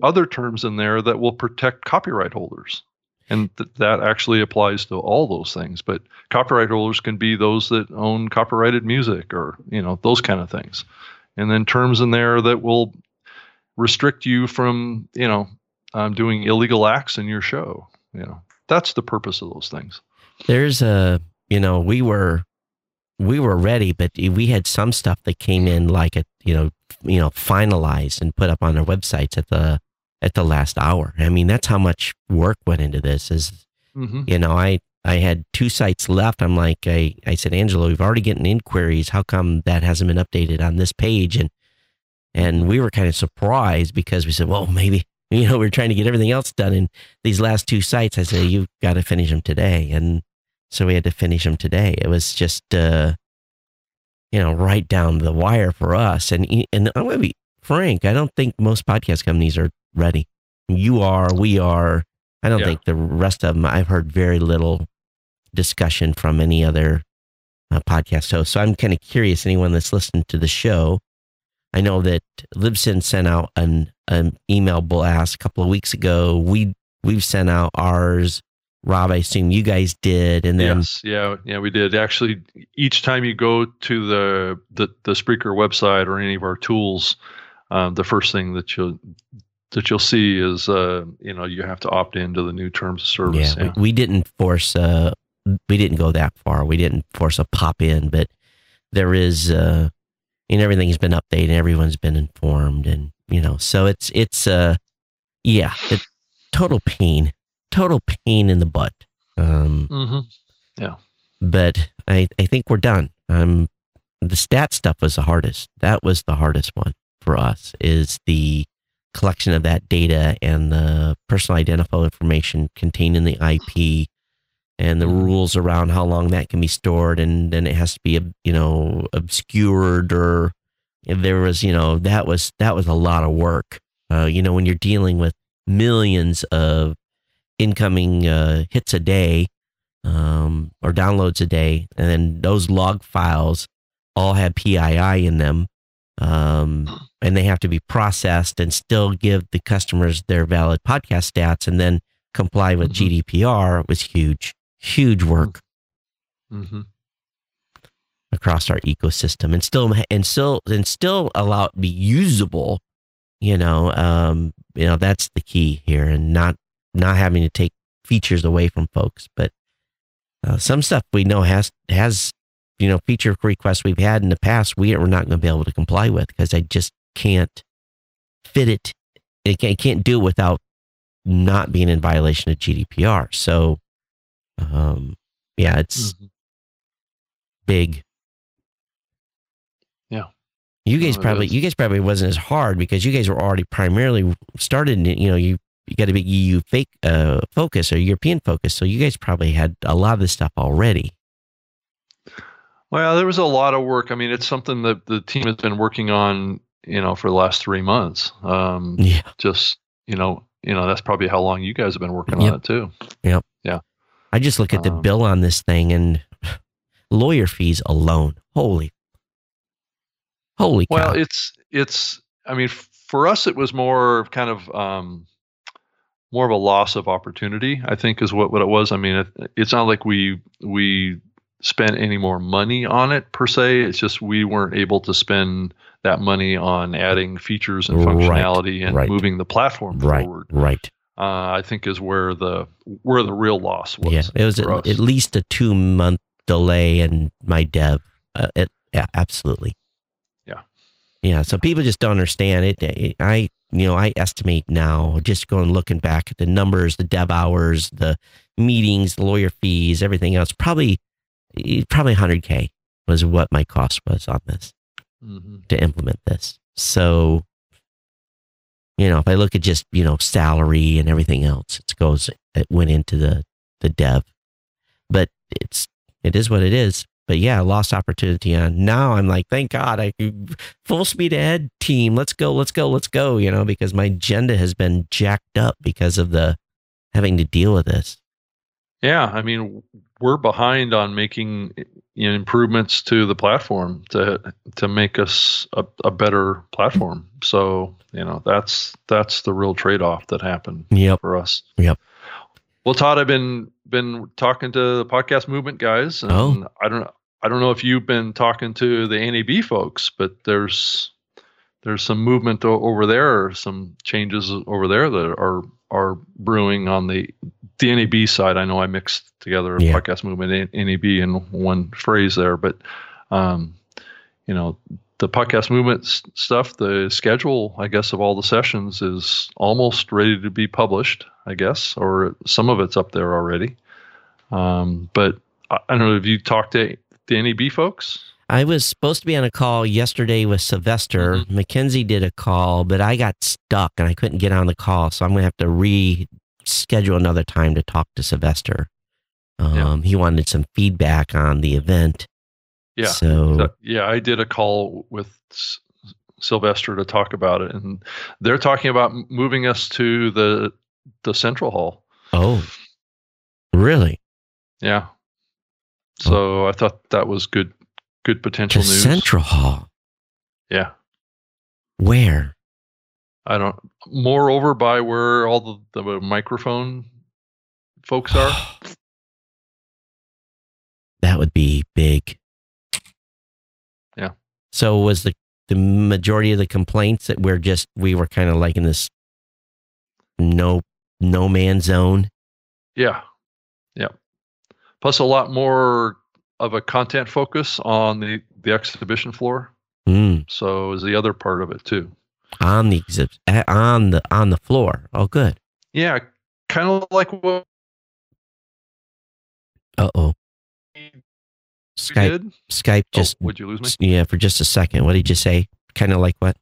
other terms in there that will protect copyright holders and th- that actually applies to all those things but copyright holders can be those that own copyrighted music or you know those kind of things. And then terms in there that will restrict you from you know um, doing illegal acts in your show you know. That's the purpose of those things. There's a you know we were we were ready but we had some stuff that came in like a you know you know finalized and put up on our websites at the at the last hour. I mean, that's how much work went into this. Is mm-hmm. you know, I I had two sites left. I'm like, I I said, Angelo, we've already getting inquiries. How come that hasn't been updated on this page? And and we were kind of surprised because we said, well, maybe you know, we are trying to get everything else done in these last two sites. I said, you've got to finish them today, and so we had to finish them today. It was just. uh you know, right down the wire for us. And and I'm gonna be frank. I don't think most podcast companies are ready. You are, we are. I don't yeah. think the rest of them, I've heard very little discussion from any other uh, podcast host. So I'm kind of curious, anyone that's listened to the show, I know that Libsyn sent out an, an email blast a couple of weeks ago. We, we've sent out ours. Rob, I assume you guys did, and then yes, yeah, yeah, we did. Actually, each time you go to the the, the Spreaker website or any of our tools, um, the first thing that you'll that you'll see is uh, you know you have to opt into the new terms of service. Yeah, yeah. We, we, didn't force uh, we didn't go that far. We didn't force a pop in, but there is uh, and everything's been updated. Everyone's been informed, and you know, so it's it's uh, yeah, it's total pain, total pain in the butt. Um, mm-hmm. Yeah, but I I think we're done. Um, the stat stuff was the hardest. That was the hardest one for us. Is the collection of that data and the personal identifiable information contained in the IP and the mm-hmm. rules around how long that can be stored and then it has to be you know obscured or there was you know that was that was a lot of work uh, you know when you're dealing with millions of incoming uh, hits a day um, or downloads a day and then those log files all have PII in them um, and they have to be processed and still give the customers their valid podcast stats and then comply with mm-hmm. GDPR was huge, huge work mm-hmm. across our ecosystem and still and still and still allow it to be usable. You know, um, you know that's the key here, and not not having to take features away from folks. But uh, some stuff we know has has you know feature requests we've had in the past we are not going to be able to comply with because I just can't fit it. I can't, do it without not being in violation of GDPR. So, um, yeah, it's mm-hmm. big. Yeah. You guys probably you guys probably wasn't as hard because you guys were already primarily started. You know, you you got a big EU fake uh, focus or European focus, so you guys probably had a lot of this stuff already. Well, there was a lot of work. I mean, it's something that the team has been working on, you know, for the last three months. Um, yeah. Just you know, you know, that's probably how long you guys have been working yep. on it too. Yep. Yeah. I just look at the um, bill on this thing and lawyer fees alone. Holy, holy. Cow. Well, it's it's. I mean, for us, it was more kind of um, more of a loss of opportunity. I think is what what it was. I mean, it, it's not like we we spent any more money on it per se. It's just we weren't able to spend that money on adding features and functionality right, and right. moving the platform right, forward. Right. Uh, I think is where the where the real loss was. Yeah, it was at, at, least a two month delay in my dev. Uh, it, yeah, absolutely. Yeah. Yeah. So people just don't understand it. it. I you know I estimate now just going looking back at the numbers, the dev hours, the meetings, the lawyer fees, everything else. Probably probably 100k was what my cost was on this mm-hmm. to implement this. So, you know, if I look at just you know salary and everything else, it goes it went into the the dev, but it's it is what it is. But yeah, lost opportunity on now. I'm like, thank God, I full speed ahead team. Let's go, let's go, let's go. You know, because my agenda has been jacked up because of the having to deal with this. Yeah, I mean, we're behind on making you know, improvements to the platform to to make us a, a, better platform. So you know that's that's the real trade off that happened yep. for us. Yep. Well, Todd, I've been been talking to the podcast movement guys, and oh. I don't I don't know if you've been talking to the NAB folks, but there's there's some movement over there, some changes over there that are are brewing on the the NAB side. I know I mixed together yeah. podcast movement and NAB in one phrase there, but um, you know the podcast movement stuff, the schedule, I guess, of all the sessions is almost ready to be published. I guess, or some of it's up there already. Um, but I, I don't know. Have you talked to the NAB folks? I was supposed to be on a call yesterday with Sylvester. Mm-hmm. Mackenzie did a call, but I got stuck and I couldn't get on the call. So I'm going to have to reschedule another time to talk to Sylvester. Um, yeah. He wanted some feedback on the event. Yeah. So, yeah, I did a call with Sylvester to talk about it, and they're talking about moving us to the the central hall. Oh, really? Yeah. So oh. I thought that was good good potential to news. Central Hall. Yeah. Where? I don't. Moreover, by where all the, the microphone folks are. that would be big. Yeah. So was the the majority of the complaints that we're just we were kind of like in this no no man zone. Yeah. Yeah. Plus a lot more of a content focus on the the exhibition floor. Mm. So is the other part of it too. On the exhibit eh, on the on the floor. Oh, good. Yeah, kind of like what. Uh oh. Skype. Skype oh, just. Oh, would you lose me? Yeah, for just a second. What did you say? Kind of like what?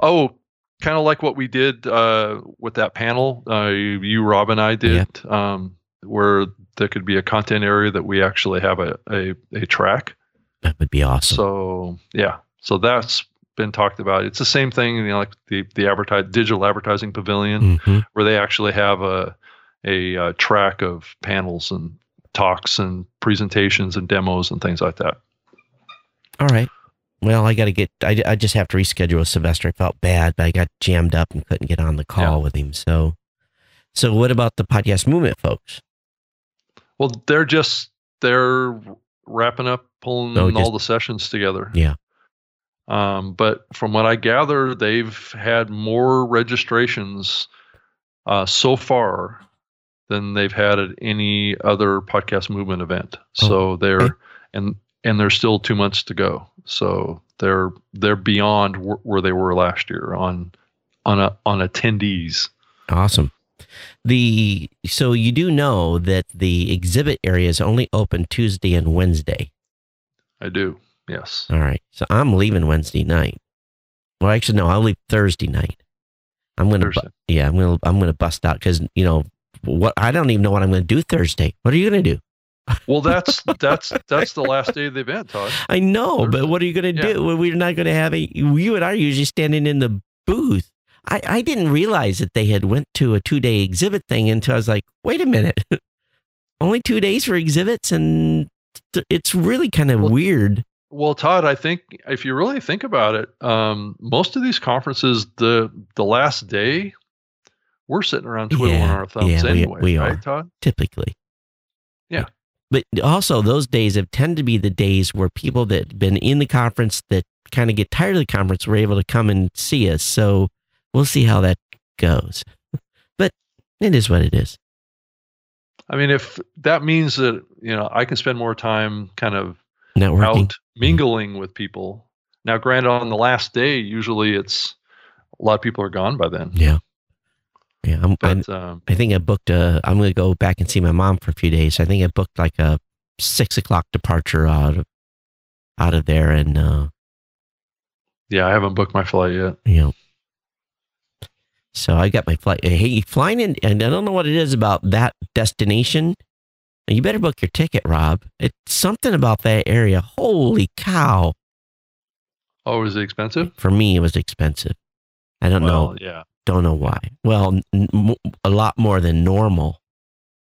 Oh, kind of like what we did uh, with that panel. Uh, you, Rob, and I did. Yeah. Um, where there could be a content area that we actually have a, a, a track. That would be awesome. So yeah, so that's been talked about. It's the same thing, you know, like the the advertise digital advertising pavilion, mm-hmm. where they actually have a, a, a track of panels and talks and presentations and demos and things like that. All right. Well, I got to get. I, I just have to reschedule a Sylvester. I felt bad, but I got jammed up and couldn't get on the call yeah. with him. So, so what about the podcast movement folks? Well, they're just they're wrapping up, pulling just, all the sessions together. Yeah. Um, but from what I gather, they've had more registrations uh, so far than they've had at any other podcast movement event. Oh, so they're okay. and and there's still two months to go. So they're they're beyond wh- where they were last year on on a, on attendees. Awesome. The so you do know that the exhibit area is only open Tuesday and Wednesday. I do. Yes. All right. So I'm leaving Wednesday night. Well, actually, no, I'll leave Thursday night. I'm gonna, bu- yeah, I'm gonna, I'm gonna bust out because you know what? I don't even know what I'm gonna do Thursday. What are you gonna do? Well, that's that's that's the last day of the event, Todd. I know, but what are you gonna Yeah. do? We're not gonna have a. You and I are usually standing in the booth. I, I didn't realize that they had went to a two day exhibit thing until I was like, wait a minute, only two days for exhibits, and it's really kind of Well, weird. Well, Todd, I think if you really think about it, um, most of these conferences, the the last day, we're sitting around twiddling Yeah, our thumbs yeah, we- anyway, we right, are. Todd? typically. Yeah. But also, those days have tend to be the days where people that have been in the conference that kind of get tired of the conference were able to come and see us. So we'll see how that goes. But it is what it is. I mean, if that means that you know I can spend more time kind of Networking. out mingling with people. Now, granted, on the last day, usually it's a lot of people are gone by then. Yeah. Yeah. I'm, I, um, I think I booked a, I'm going to go back and see my mom for a few days. I think I booked like a six o'clock departure out of, out of there. And, uh, yeah, I haven't booked my flight yet. you know. So I got my flight. Uh, hey, flying in, and I don't know what it is about that destination. You better book your ticket, Rob. It's something about that area. Holy cow! Oh, is it expensive? For me, it was expensive. I don't know. Yeah. Don't know why. Well, n- m- a lot more than normal.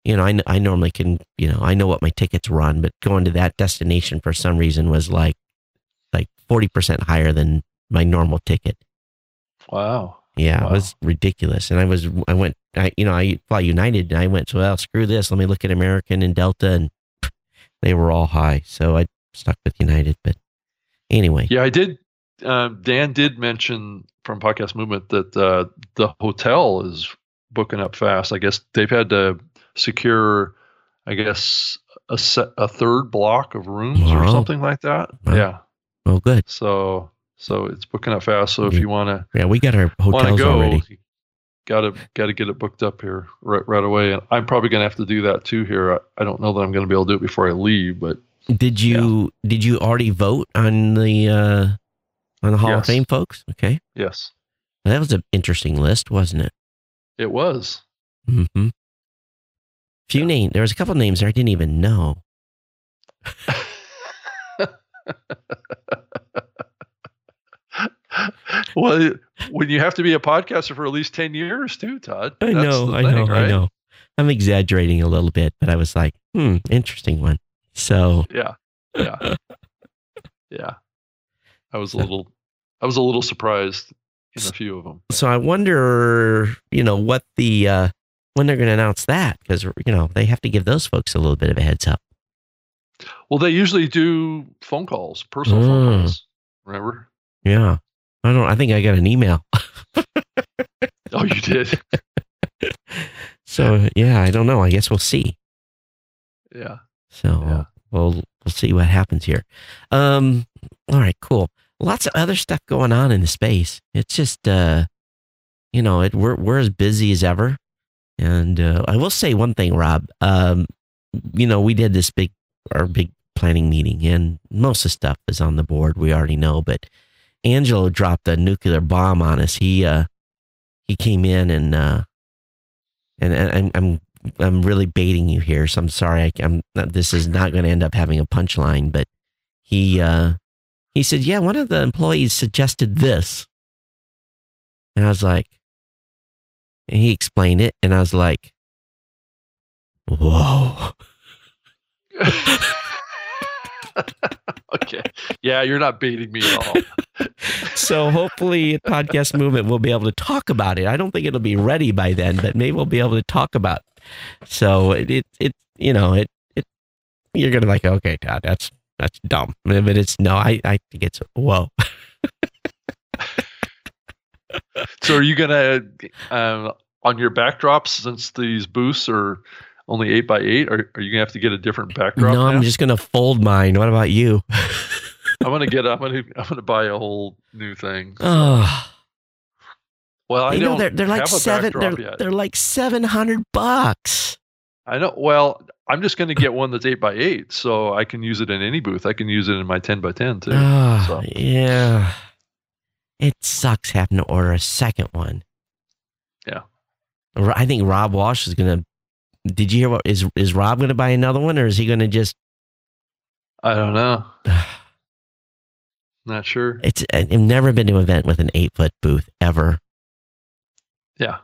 You know, I, I normally can. You know, I know what my tickets run, but going to that destination for some reason was like, like forty percent higher than my normal ticket. Wow. Yeah, Wow. it was ridiculous. And I was, I went, I, you know, I fly United and I went, well, screw this. Let me look at American and Delta and they were all high. So I stuck with United. But anyway, Yeah, I did. Um, Dan did mention from Podcast Movement that uh, the hotel is booking up fast. I guess they've had to secure, I guess, a set, a third block of rooms or something like that. Wow. Yeah. oh, good. So so it's booking up fast. So if Yeah. you want to Yeah, we got our hotels go, already. got to got to get it booked up here right right away. And I'm probably going to have to do that too here. I, I don't know that I'm going to be able to do it before I leave, but Did you, did you already vote on the, uh, on the Hall of Fame folks? Okay. yes, That was an interesting list, wasn't it? it was. Mm-hmm. Few names. There was a couple names there I didn't even know. well, when you have to be a podcaster for at least 10 years too, Todd. I know, I thing, know, I know. I'm exaggerating a little bit, but I was like, hmm, interesting one. So, Yeah. Yeah. yeah. I was a little I was a little surprised in a few of them. so I wonder, you know, what the uh when they're going to announce that because you know they have to give those folks a little bit of a heads up. Well, they usually do phone calls, personal phone Mm. calls. Remember? Yeah, I don't. I think I got an email. Oh, you did. So yeah, I don't know. I guess we'll see. yeah. So Yeah. we'll we'll see what happens here. Um, all right, cool. Lots of other stuff going on in the space. It's just uh, you know, it, we're we're as busy as ever. And uh, I will say one thing, Rob. Um, you know, we did this big our big planning meeting, and most of the stuff is on the board. We already know, but Angelo dropped a nuclear bomb on us. He uh, he came in and uh, and, and I'm I'm really baiting you here, so I'm sorry. I, I'm not, this is not going to end up having a punchline, but he uh, he said, "Yeah, one of the employees suggested this," and I was like, and he explained it, and I was like, "Whoa." okay. Yeah, you're not baiting me at all. So hopefully, podcast movement, we'll be able to talk about it. I don't think it'll be ready by then, but maybe we'll be able to talk about. It. So it, it, it, you know, it, it, you're gonna like, okay, Todd, that's that's dumb, but it's no, I, I think it's whoa. So are you gonna um, on your backdrops since these booths are only eight by eight? Are, are you gonna have to get a different backdrop? No, I'm just gonna fold mine. What about you? I'm gonna get. I'm gonna. I'm gonna buy a whole new thing. oh, Well, I you know they're they're like seven. They're, yet. they're like seven hundred bucks. I know. Well, I'm just gonna get one that's eight by eight, so I can use it in any booth. I can use it in my ten by ten too. Oh, so. yeah. It sucks having to order a second one. Yeah. I think Rob Walsh is gonna. Did you hear what is is Rob gonna buy another one or is he gonna just? I don't know. Not sure. It's I've never been to an event with an eight foot booth ever. Yeah.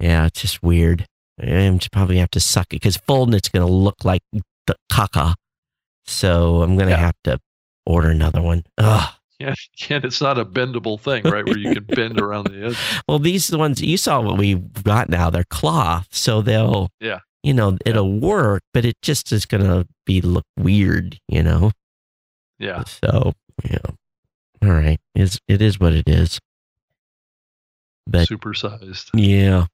Yeah, it's just weird. I'm just probably have to suck it because folding it's gonna look like the caca. So I'm gonna Yeah. have to order another one. Ugh. Yeah. And it's not a bendable thing, right? Where you can bend around the edge. Well, these ones you saw what we've got now. They're cloth, so they'll Yeah. you know it'll work, but it just is gonna be look weird, you know. Yeah. So yeah, all right. It's it is what it is. But Supersized. yeah,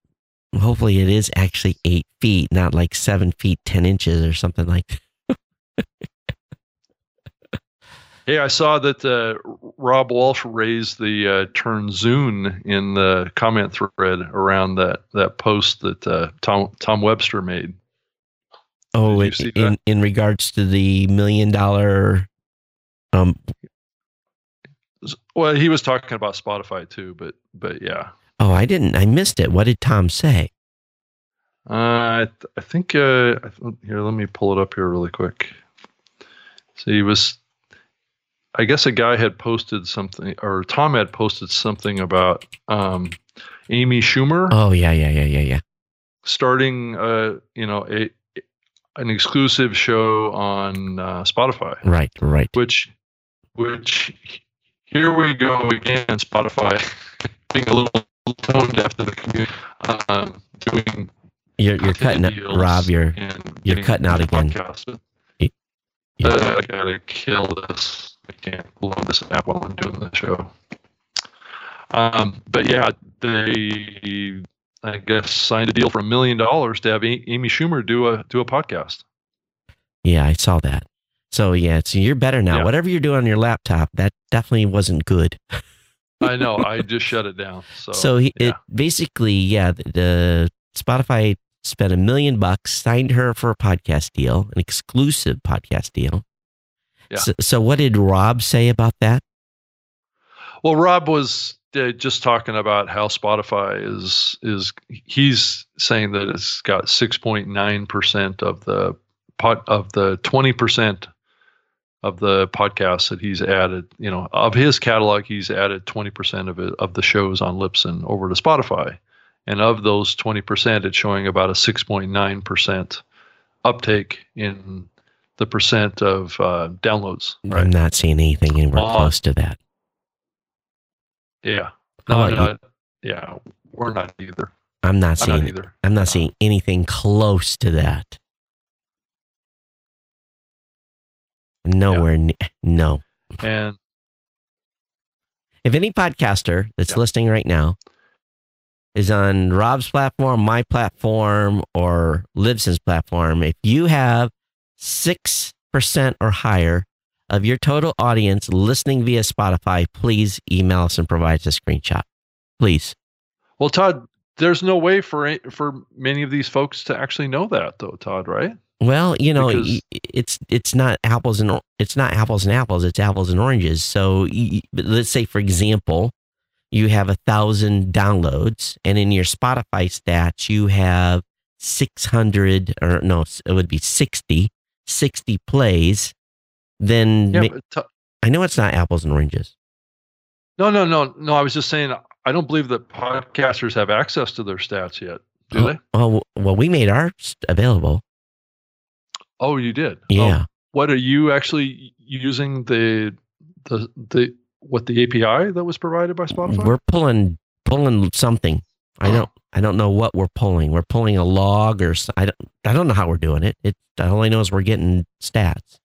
hopefully it is actually eight feet, not like seven feet ten inches or something like. Hey, I saw that uh, Rob Walsh raised the uh, term Zune in the comment thread around that, that post that uh, Tom Tom Webster made. Oh, in, in in regards to the million dollar, um, Well, he was talking about Spotify too, but but yeah, oh, I didn't, I missed it. What did Tom say? uh, I, th- I think uh, I th- here. Let me pull it up here really quick. So he was, I guess a guy had posted something, or Tom had posted something about um, Amy Schumer. Oh yeah, yeah, yeah, yeah, yeah. starting uh you know a an exclusive show on uh, Spotify Right, right. which which here we go again Spotify being a little tone deaf to the community um doing You're you're cutting out, Rob. You're you're cutting out again. podcasts. I gotta kill this. I can't load this app while I'm doing the show. Um, but yeah, they I guess signed a deal for a million dollars to have A- Amy Schumer do a do a podcast. yeah, I saw that. So yeah, so you're better now. Yeah. Whatever you're doing on your laptop, that definitely wasn't good. I know. I just shut it down. So, So he, yeah. it basically, yeah, the, the Spotify spent a million bucks, signed her for a podcast deal, an exclusive podcast deal. Yeah. So, so what did Rob say about that? Well, Rob was uh, just talking about how Spotify is is he's saying that it's got 6.9 percent of the pot of the 20 percent of the podcasts that he's added. You know, of his catalog, he's added 20 percent of it of the shows on Libsyn over to Spotify, and of those 20 percent, it's showing about a 6.9 percent uptake in the percent of uh, downloads. Right. I'm not seeing anything anywhere Uh, close to that. Yeah. No, about no, you? yeah, we're not either. I'm not I'm seeing. not either. I'm not seeing anything close to that. Nowhere. ne- No. And If any podcaster that's Yeah. listening right now is on Rob's platform, my platform, or Libsyn's platform, if you have 6% or higher of your total audience listening via Spotify, please email us and provide us a screenshot. Please. well, Todd, there's no way for for many of these folks to actually know that, though, Todd. Right? Well, you know, Because- it's it's not apples and it's not apples and apples. It's apples and oranges. So y- y- but let's say, for example, you have a thousand downloads, and in your Spotify stats, you have six hundred or no, it would be 60, 60 plays. Then Yeah. ma- To- I know it's not apples and oranges. no, no, no, no. I was just saying. I don't believe that podcasters have access to their stats yet. Do oh, they? oh, well, we made ours available. Oh, you did. Oh, Yeah. what are you actually using the the the what the API that was provided by Spotify? We're pulling pulling something. I don't I don't know what we're pulling. We're pulling a log or I don't I don't know how we're doing it. It all I know is we're getting stats.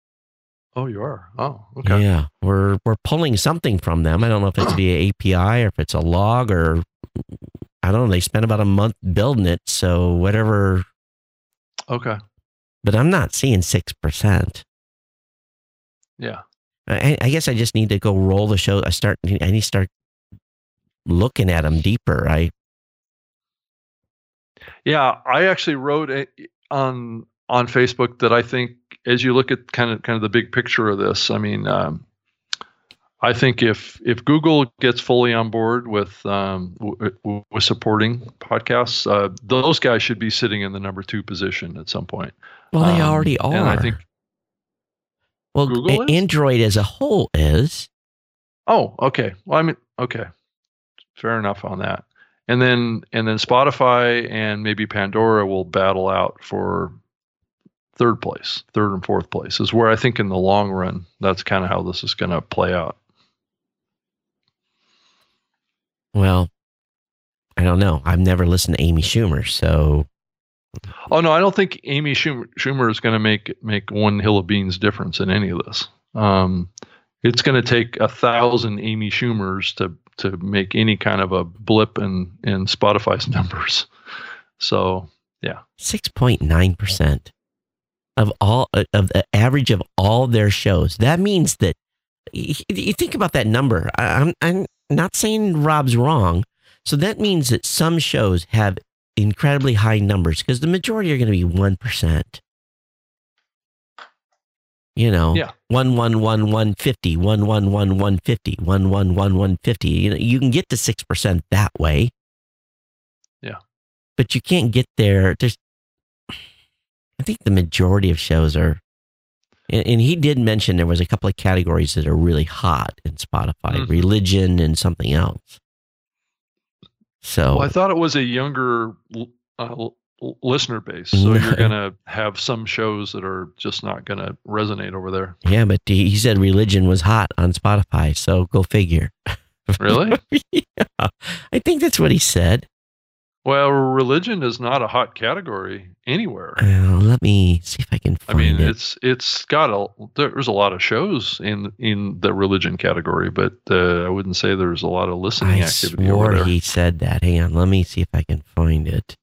oh, you are. Oh, okay. Yeah, we're we're pulling something from them. I don't know if it's via API or if it's a log or I don't know. They spent about a month building it, so whatever Okay. But I'm not seeing 6%. Yeah. I, I guess I just need to go roll the show. I start, I need to start looking at them deeper. I, Yeah, I actually wrote a, on on Facebook that I think as you look at kind of kind of the big picture of this, I mean, um, I think if if Google gets fully on board with um, w- with supporting podcasts, uh, those guys should be sitting in the number two position at some point. well, they Um, already are. And I think well, Google A- is? Android as a whole is. Oh, okay. Well, I mean, okay, fair enough on that. And then and then Spotify and maybe Pandora will battle out for third place, third and fourth place is where I think in the long run that's kind of how this is going to play out. Well, I don't know. I've never listened to Amy Schumer, so Oh no, I don't think Amy Schumer, Schumer is going to make make one hill of beans difference in any of this. Um, it's going to take a thousand Amy Schumers to to make any kind of a blip in in Spotify's numbers. So yeah, six point nine percent of all uh, of the average of all their shows. That means that you you think about that number. I'm I'm not saying Rob's wrong. So that means that some shows have incredibly high numbers because the majority are going to be one percent. You know, Yeah. one one one one fifty, one one one one fifty, one one one one fifty. You know, you can get to six percent that way. Yeah. but you can't get there. There's, I think the majority of shows are, and, and he did mention there was a couple of categories that are really hot in Spotify: Mhm. religion and something else. So Well, I thought it was a younger uh, listener base, so you're going to have some shows that are just not going to resonate over there. yeah, but he he said religion was hot on Spotify. So go figure. Really? yeah, I think that's what he said. well, religion is not a hot category anywhere. Uh, let me see if I can find it. I mean, it. it's it's got a there's a lot of shows in in the religion category, but uh, I wouldn't say there's a lot of listening I activity swore over there. he said that. Hang on, let me see if I can find it.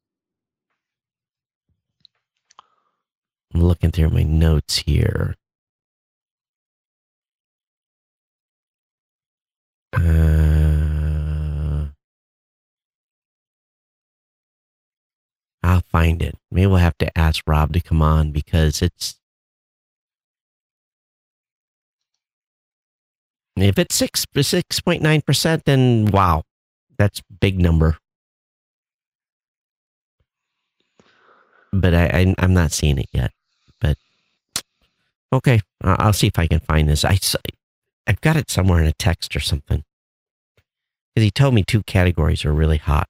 I'm looking through my notes here. Uh, I'll find it. Maybe we'll have to ask Rob to come on because it's. If it's six six point nine percent, then wow, that's big number. But I, I I'm not seeing it yet. Okay, I'll see if I can find this. I, I've got it somewhere in a text or something. Because he told me two categories are really hot,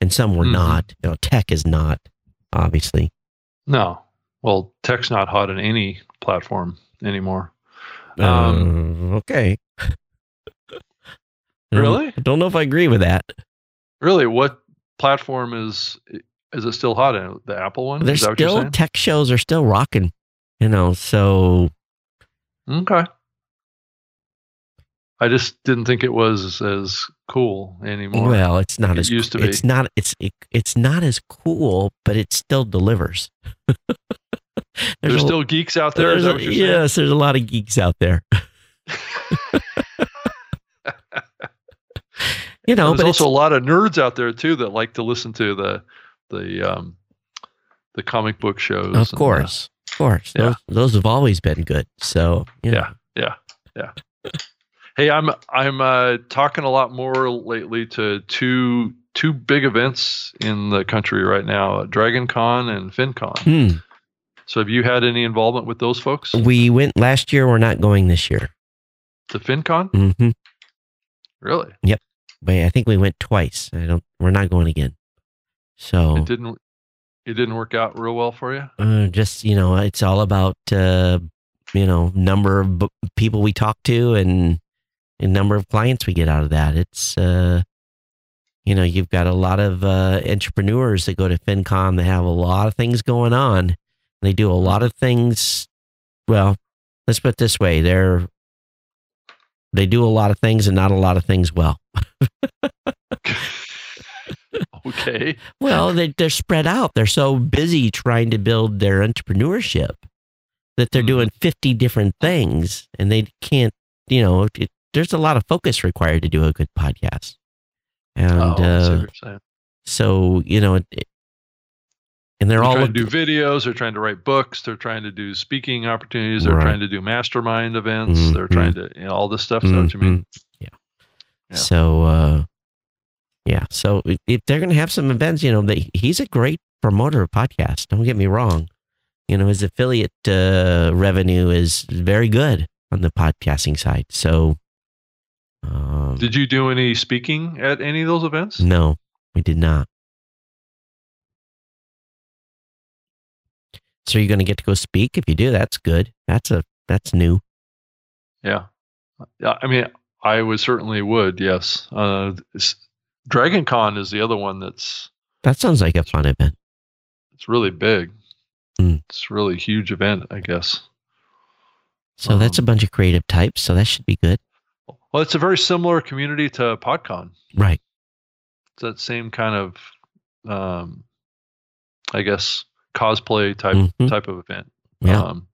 and some were Mhm. not. You know, tech is not, obviously. No, well, tech's not hot on any platform anymore. Um, Uh, okay. Really? I don't know if I agree with that. Really, what platform is is it still hot in? The Apple one? There's is that what you're still tech shows are still rocking, you know. So Okay. I just didn't think it was as cool anymore. well, it's not It as used to be. It's not. It's it, it's not as cool, but it still delivers. there's a- still geeks out there. Is there's that a- what you're yes, there's a lot of geeks out there. you know, There's but also a lot of nerds out there too that like to listen to the the um the comic book shows. of course, course, yeah. those, those have always been good. So know. Yeah, yeah, yeah. hey, I'm I'm uh, talking a lot more lately to two two big events in the country right now: Dragon Con and FinCon. Hmm. So, have you had any involvement with those folks? We went last year. We're not going this year. To FinCon? Mm-hmm. Really? Yep. But I think we went twice. I don't. We're not going again. So It didn't. It didn't work out real well for you. uh, just you know, it's all about uh, you know number of b- people we talk to and and number of clients we get out of that. It's uh, you know, you've got a lot of uh, entrepreneurs that go to FinCon. They have a lot of things going on. They do a lot of things. Well, let's put it this way: they're they do a lot of things and not a lot of things well. Okay. Well, they, they're spread out. They're so busy trying to build their entrepreneurship that they're Mhm. doing 50 different things and they can't, you know, it, there's a lot of focus required to do a good podcast. And oh, uh, what you're saying. so, you know, it, and they're They're all trying to do videos. They're trying to write books. They're trying to do speaking opportunities. They're Right. trying to do mastermind events. They're Mhm. trying to, you know, all this stuff. So what you mean? Yeah. Yeah. So, uh, yeah. So if- they're going to have some events, you know, they, he's a great promoter of podcasts. Don't get me wrong. You know, his affiliate uh, revenue is very good on the podcasting side. So, um, Did you do any speaking at any of those events? no, we did not. So you're going to get to go speak. If you do, that's good. That's a that's new. Yeah. Yeah. I mean, I would certainly would. Yes. Uh, Dragon Con is the other one that's That sounds like a fun event. it's really big. Hmm. It's a really huge event, I guess. So that's a Um, bunch of creative types. So that should be good. Well, it's a very similar community to PodCon. Right. It's that same kind of, um, I guess, cosplay type Mhm. type of event. Yeah. Um,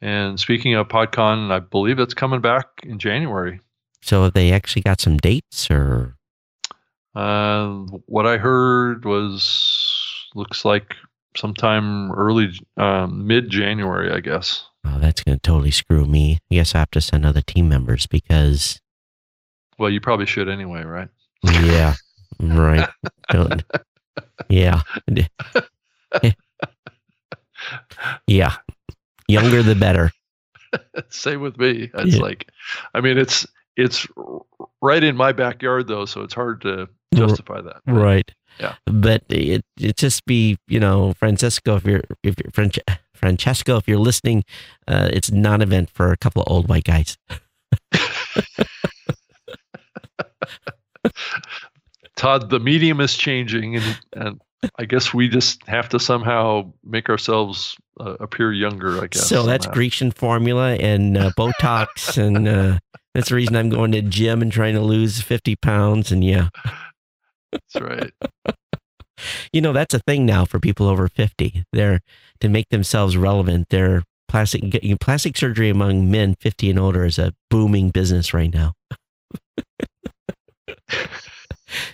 and speaking of PodCon, I believe it's coming back in January. So have they actually got some dates or Uh, what I heard was looks like sometime early, um, mid January, I guess. oh, that's going to totally screw me. I guess I have to send other team members because Well, you probably should anyway, right? yeah, right. Yeah. Yeah. Younger the better. Same with me. It's Yeah. like, I mean, it's it's right in my backyard though, so it's hard to justify that. But Right. Yeah. But it it just be, you know, Francesco, if you're if you're Fran- Francesco, if you're listening, uh, it's non event for a couple of old white guys. Todd, the medium is changing, and and I guess we just have to somehow make ourselves uh, appear younger. I guess. So that's somehow. Grecian formula and uh, Botox, and uh, that's the reason I'm going to gym and trying to lose 50 pounds. And yeah, That's right. you know that's a thing now for people over 50. They're to make themselves relevant. They're plastic getting plastic surgery among men 50 and older is a booming business right now.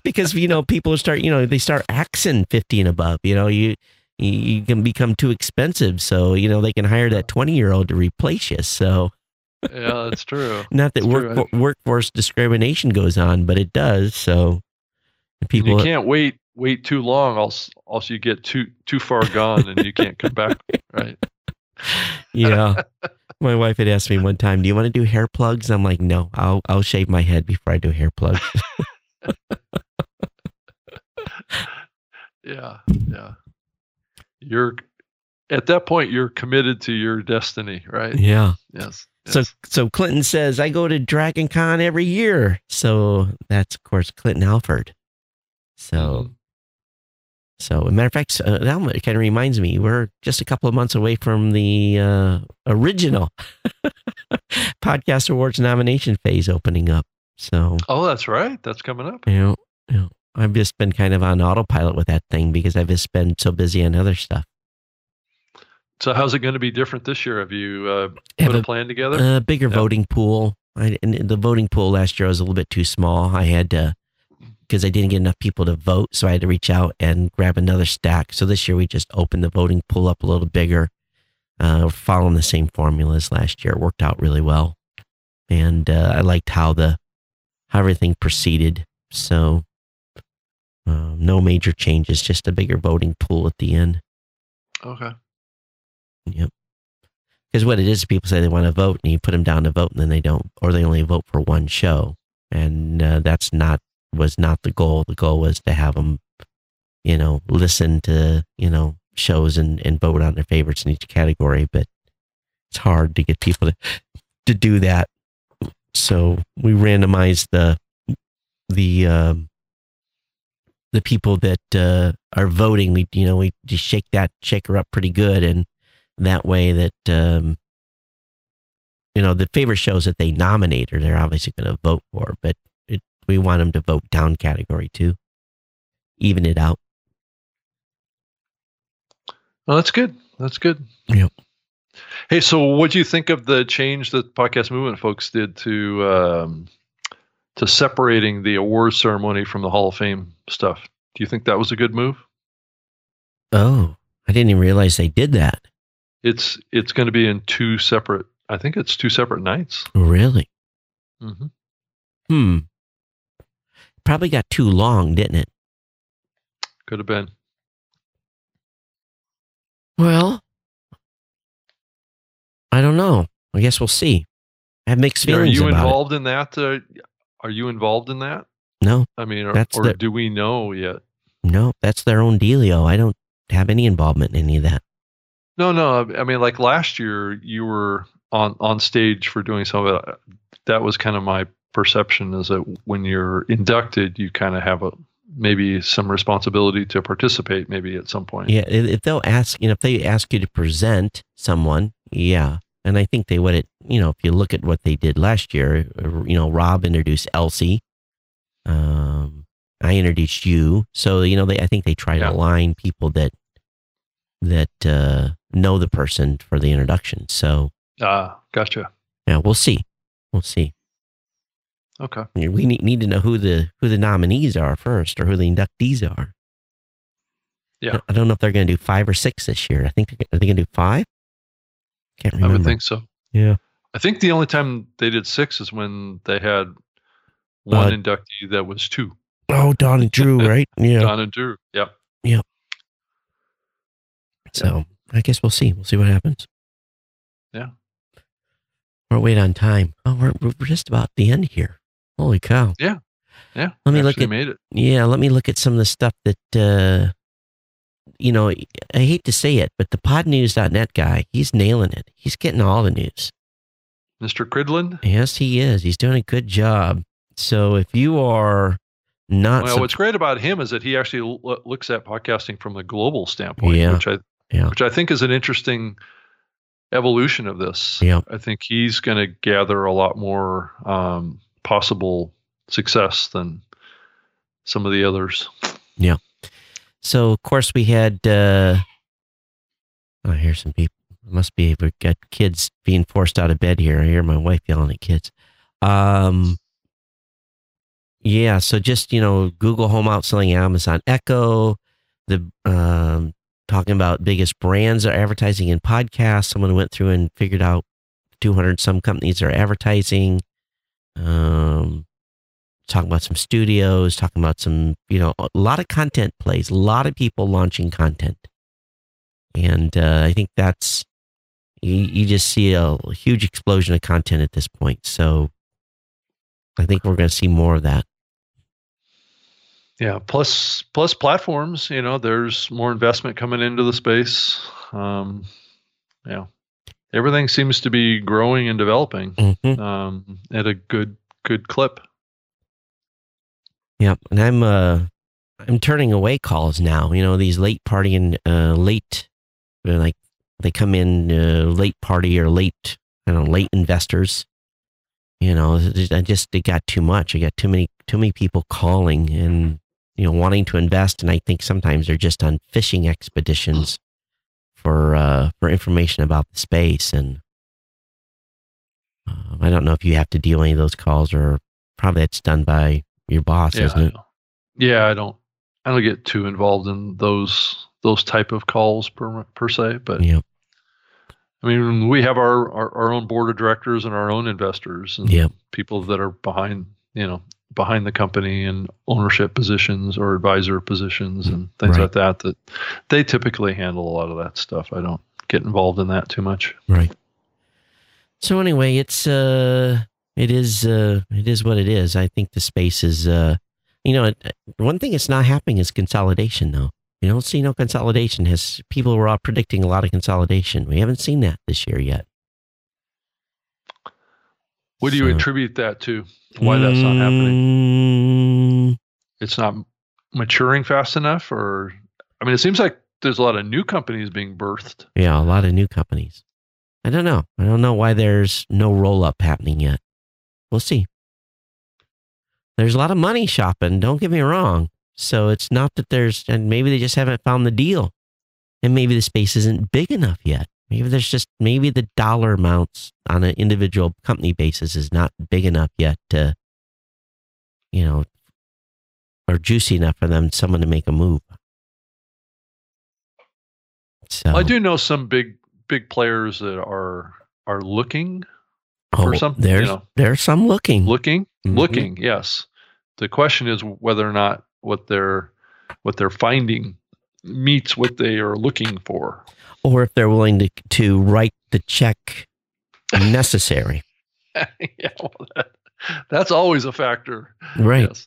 because you know people start you know they start axing 50 and above you know you you, you can become too expensive so you know they can hire that 20 year old to replace you so Yeah, that's true. not that It's true, workforce discrimination goes on but it does so people you can't wait wait too long, else else you get too too far gone and you can't come back. Right. yeah my wife had asked me one time do you want to do hair plugs i'm like no i'll i'll shave my head before i do hair plugs Yeah. Yeah. You're at that point you're committed to your destiny, right? yeah Yes. So so Clinton says I go to Dragon Con every year. So that's of course Clinton Alford. So Mhm. so a matter of fact, uh, that kind of reminds me we're just a couple of months away from the uh, original podcast awards nomination phase opening up. So Oh, that's right. That's coming up. you know, you know I've just been kind of on autopilot with that thing because I've just been so busy on other stuff. So how's it going to be different this year? Have you uh, put a a- plan together? A bigger Yeah. voting pool. I, and the voting pool last year was a little bit too small. I had to, because I didn't get enough people to vote, so I had to reach out and grab another stack. So this year we just opened the voting pool up a little bigger, uh, following the same formula as last year. It worked out really well, and uh, I liked how the how everything proceeded. So uh, no major changes, just a bigger voting pool at the end. okay. Yep. Because what it is, people say they want to vote, and you put them down to vote, and then they don't, or they only vote for one show, and uh, that's not was not the goal. The goal was to have them, you know, listen to you know shows and and vote on their favorites in each category. But it's hard to get people to to do that. So we randomized the the um, the people that uh, are voting. We you know we just shake that shaker up pretty good and that way that um, you know the favorite shows that they nominate or they're obviously going to vote for, but it, we want them to vote down category too. even it out. Well, that's good. That's good. Yep. Hey, so what do you think of the change that podcast movement folks did to um, to separating the awards ceremony from the Hall of Fame stuff? Do you think that was a good move? Oh, I didn't even realize they did that. It's it's going to be in two separate. I think it's two separate nights. Really? Mm-hmm. Hmm. Probably got too long, didn't it? Could have been. Well, I don't know. I guess we'll see. I have mixed feelings. Are you involved in that? Uh, are you involved in that? No, I mean, or, or do we know yet? no, that's their own dealio. I don't have any involvement in any of that. No, no. I mean, like last year, you were on on stage for doing some of it. That was kind of my perception is that when you're inducted, you kind of have a maybe some responsibility to participate, maybe at some point. Yeah, if they'll ask, you know, if they ask you to present someone, yeah. And I think they would, it, you know, if you look at what they did last year, uh, you know, Rob introduced Elsie. Um, I introduced you. So, you know, they, I think they try Yeah. to align people that, that, uh, know the person for the introduction. So, Ah, gotcha. yeah, we'll see. We'll see. Okay. We need, need to know who the, who the nominees are first or who the inductees are. Yeah. I don't know if they're going to do five or six this year. I think, they're- are they going to do five? Can't remember. I would think so. Yeah. I think the only time they did six is when they had one Uh, inductee that was two. Oh, Don and Drew, right? Yeah. Don and Drew. Yep. Yep. So I guess we'll see. We'll see what happens. Yeah. We're wait on time. Oh, we're, we're just about the end here. Holy cow. Yeah. Yeah. Let me look at- made it. Yeah. Let me look at some of the stuff that, uh, you know, I hate to say it, but the podnews.net guy, he's nailing it. He's getting all the news. Mr. Cridland. Yes, he is. He's doing a good job. So if you are not, Well, sub- what's great about him is that he actually lo- looks at podcasting from the global standpoint, Yeah. which I Yeah. which I think is an interesting evolution of this. Yeah. I think he's going to gather a lot more um, possible success than some of the others. Yeah. So of course we had. uh Oh, I hear some people. Must be we've got kids being forced out of bed here. I hear my wife yelling at kids. Um. Yeah, so just you know, Google Home outselling Amazon Echo. The um talking about biggest brands are advertising in podcasts. Someone went through and figured out 200 some companies are advertising. Um, talking about some studios, talking about some, you know, a lot of content plays, a lot of people launching content. And uh, I think that's, you, you just see a huge explosion of content at this point. So I think we're going to see more of that. Yeah. Plus, plus platforms. You know, there's more investment coming into the space. Um, yeah. Everything seems to be growing and developing Mhm. um, at a good good clip. Yeah, and I'm uh I'm turning away calls now. You know these late party and uh, late, uh, like they come in uh, late party or late, I don't know, late investors. You know, I just it got too much. I got too many too many people calling and you know wanting to invest, and I think sometimes they're just on fishing expeditions for uh, for information about the space. And uh, I don't know if you have to deal any of those calls, or probably that's done by your boss, Yeah, isn't it? yeah. I don't. I don't get too involved in those those type of calls per per se, but Yeah. I mean, we have our, our, our own board of directors and our own investors and Yeah. people that are behind, you know, behind the company and ownership positions or advisor positions and things Right. like that. That they typically handle a lot of that stuff. I don't get involved in that too much. Right. So anyway, it's uh it is uh it is what it is. I think the space is uh you know, it, one thing that's not happening is consolidation though. You don't see no consolidation. Has people were all predicting a lot of consolidation. We haven't seen that this year yet. What do you So- attribute that to? Why that's not happening? Mm, It's not maturing fast enough, or I mean, it seems like there's a lot of new companies being birthed. Yeah, a lot of new companies. I don't know. I don't know why there's no roll up happening yet. We'll see. There's a lot of money shopping. Don't get me wrong. So it's not that there's, and maybe they just haven't found the deal. And maybe the space isn't big enough yet. Maybe there's just, maybe the dollar amounts on an individual company basis is not big enough yet to, you know, or juicy enough for them, someone to make a move. So I do know some big big players that are are looking oh, for something. There's, you know, there's some looking. looking, Mhm. looking. Yes. The question is whether or not what they're what they're finding meets what they are looking for. Or if they're willing to to write the check necessary. yeah, well, that, that's always a factor. Right. Yes.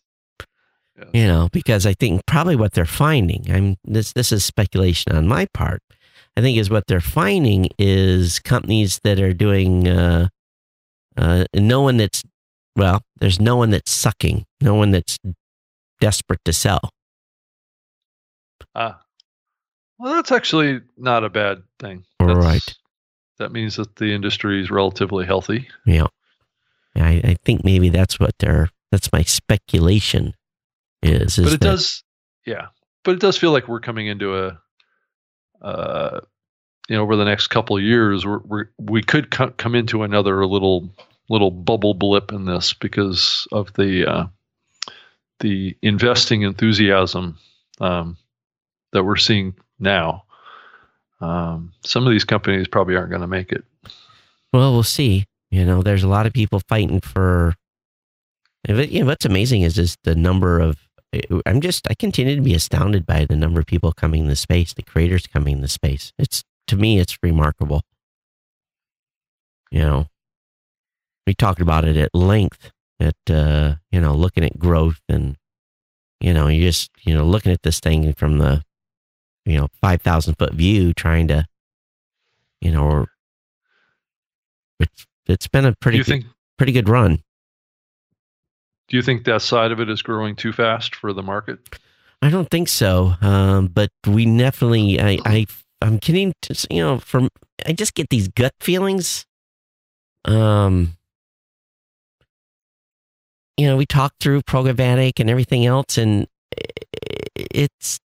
Yes. You know, because I think probably what they're finding, I'm this this is speculation on my part. I think is what they're finding is companies that are doing uh uh no one that's well, there's no one that's sucking, no one that's desperate to sell. Ah. Well, that's actually not a bad thing. All That's- right. That means that the industry is relatively healthy. Yeah. I, I think maybe that's what they're that's my speculation is. is but it that- does yeah but it does feel like we're coming into a uh you know over the next couple of years we're, we're we could co- come into another little little bubble blip in this because of the uh the investing enthusiasm um that we're seeing now um some of these companies probably aren't going to make it Well, we'll see. You know, there's a lot of people fighting for. You know, what's amazing is just the number of. I'm just. I continue to be astounded by the number of people coming in the space, the creators coming in the space. It's to me, it's remarkable. You know, we talked about it at length. At uh, you know, looking at growth and, you know, you just you know looking at this thing from the, you know, five thousand foot view, trying to, you know, or it's it's been a pretty good, think pretty good run. do you think that side of it is growing too fast for the market I don't think so, um, but we definitely. I I I'm getting to, you know from I just get these gut feelings. Um, you know, we talked through programmatic and everything else, and it's.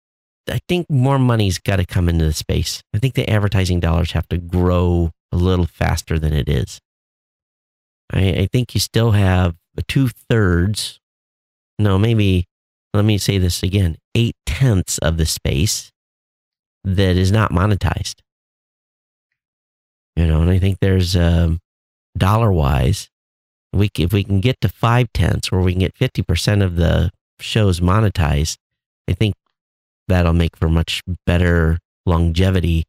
I think more money's got to come into the space. I think the advertising dollars have to grow a little faster than it is. I, I think you still have two thirds. No, maybe. Let me say this again: eight tenths of the space that is not monetized. You know, and I think there's um, dollar wise, we if we can get to five tenths, where we can get fifty percent of the shows monetized, I think that'll make for much better longevity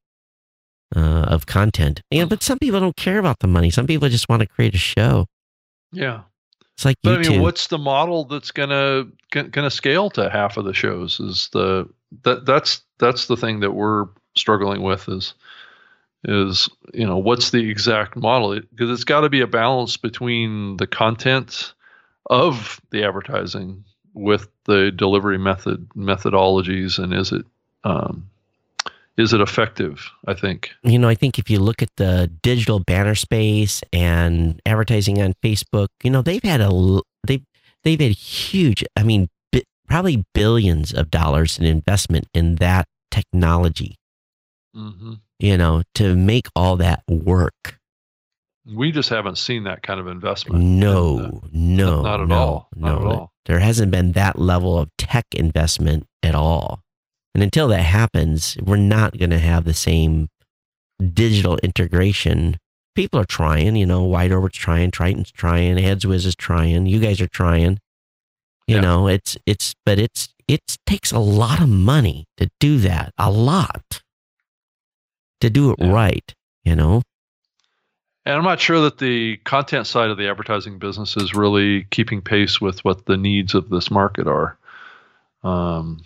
uh, of content. Know, but some people don't care about the money. Some people just want to create a show. yeah It's like But I mean, what's the model that's gonna gonna scale to half of the shows? Is the that that's that's the thing that we're struggling with is is you know what's the exact model because it's got to be a balance between the content of the advertising with the delivery method methodologies and is it um, is it effective? I think you know, I think if you look at the digital banner space and advertising on Facebook, you know, they've had a they've they've had huge, I mean, bi- probably billions of dollars in investment in that technology, hmm you know, to make all that work. We just haven't seen that kind of investment. No, uh, no, not at no, all. Not no. at all. There hasn't been that level of tech investment at all. And until that happens, we're not going to have the same digital integration. People are trying, you know, WideOrbit's trying, Triton's trying, AdsWizz is trying, you guys are trying. You Yeah. know, it's it's but it's it takes a lot of money to do that. A lot. To do it Yeah. right, you know. And I'm not sure that the content side of the advertising business is really keeping pace with what the needs of this market are. Um,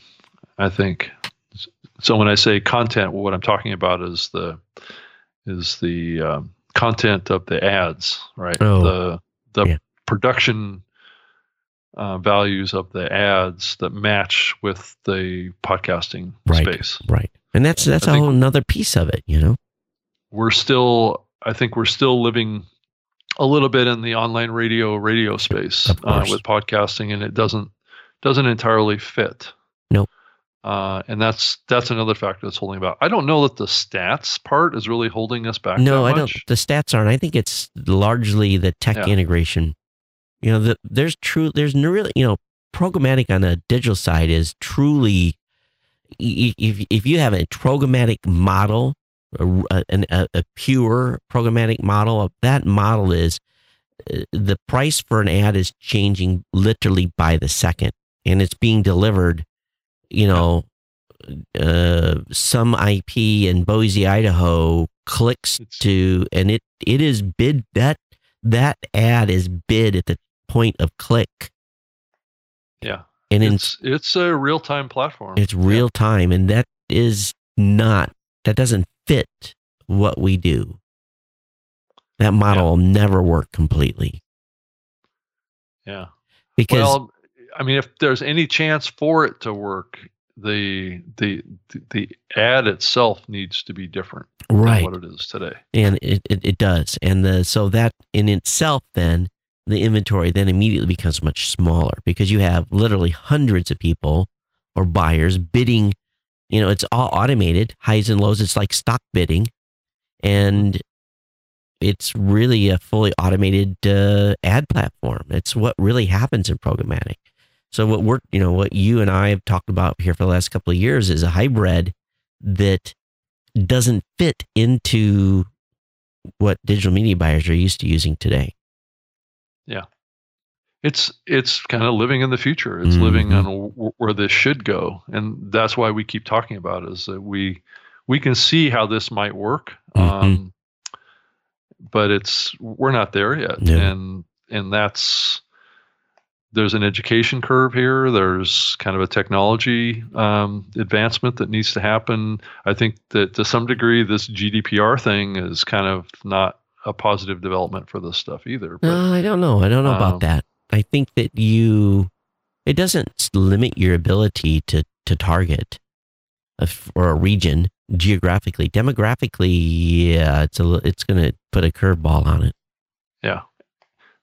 I think so. When I say content, what I'm talking about is the is the um, content of the ads, right? Oh, the the yeah. production uh, values of the ads that match with the podcasting Right. space. Right. And that's that's I a whole another piece of it, you know. we're still i think we're still living a little bit in the online radio radio space uh, with podcasting and it doesn't doesn't entirely fit Nope. Uh, and that's that's another factor that's holding back. I don't know that the stats part is really holding us back. No, I don't. The stats aren't. I think it's largely the tech Yeah. integration. You know, the, there's true. There's no really. You know, programmatic on the digital side is truly. If if you have a programmatic model, a, a, a, pure programmatic model, that model is uh, the price for an ad is changing literally by the second, and it's being delivered. You know, uh, some IP in Boise, Idaho clicks to, and it it is bid that that ad is bid at the point of click, Yeah, and in, it's it's a real time platform. it's real time, and that is not that doesn't fit what we do. That model Yeah. will never work completely Yeah. because well, I mean, if there's any chance for it to work, the the the ad itself needs to be different right than what it is today. and it, it, it does and the so that in itself then the inventory then immediately becomes much smaller because you have literally hundreds of people or buyers bidding you know it's all automated highs and lows. It's like stock bidding. And it's really a fully automated uh, ad platform. It's what really happens in programmatic. So what we're you know what you and i have talked about here for the last couple of years is a hybrid that doesn't fit into what digital media buyers are used to using today. It's it's kind of living in the future. It's living Mhm. on w- where this should go, and that's why we keep talking about it, is that we we can see how this might work, Mhm. um, but it's we're not there yet, No. and and that's there's an education curve here. There's kind of a technology um, advancement that needs to happen. I think that to some degree, this GDPR thing is kind of not a positive development for this stuff either. But Uh, I don't know. I don't know Um, about that. I think that you, it doesn't limit your ability to to target a or a region geographically. Demographically, yeah, it's a it's going to put a curveball on it. yeah,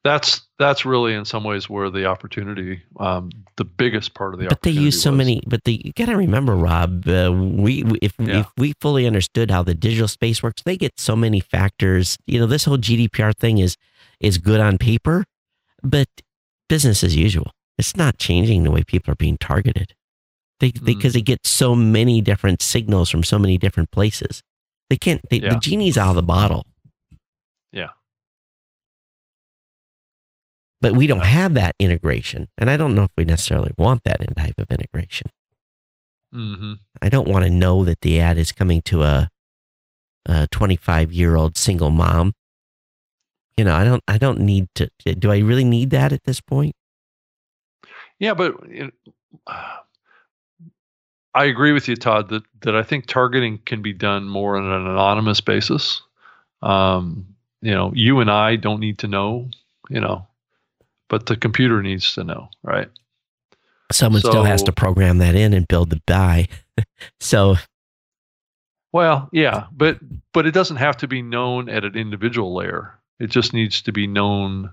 that's that's really in some ways where the opportunity, um, the biggest part of the opportunity. But they use so was. many. But they, you got to remember, Rob. Uh, we we- if Yeah. if we fully understood how the digital space works, they get so many factors. You know, this whole GDPR thing is is good on paper, but business as usual. It's not changing the way people are being targeted. They because they, Mm. they get so many different signals from so many different places. They can't. They, Yeah. The genie's out of the bottle. Yeah. But we don't have that integration, and I don't know if we necessarily want that in type of integration. hmm I don't want to know that the ad is coming to a, a 25 year old single mom. You know, I don't. I don't need to. Do I really need that at this point? Yeah, but it, I agree with you, Todd. That that I think targeting can be done more on an anonymous basis. Um, you know, you and I don't need to know. You know, but the computer needs to know, right? Someone still has to program that in and build the buy. so Well, yeah, but but it doesn't have to be known at an individual layer. It just needs to be known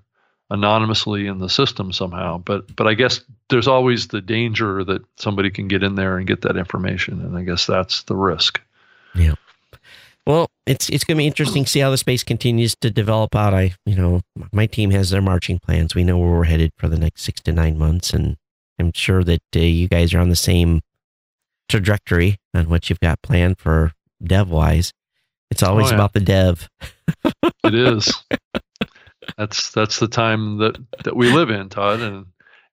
anonymously in the system somehow. But but I guess there's always the danger that somebody can get in there and get that information, and I guess that's the risk. Yeah. Well, it's it's going to be interesting to see how the space continues to develop out. I, you know, my team has their marching plans. We know where we're headed for the next six to nine months, and I'm sure that uh, you guys are on the same trajectory on what you've got planned for dev wise. It's always yeah. about the dev. It is. that's that's the time that that we live in, Todd, and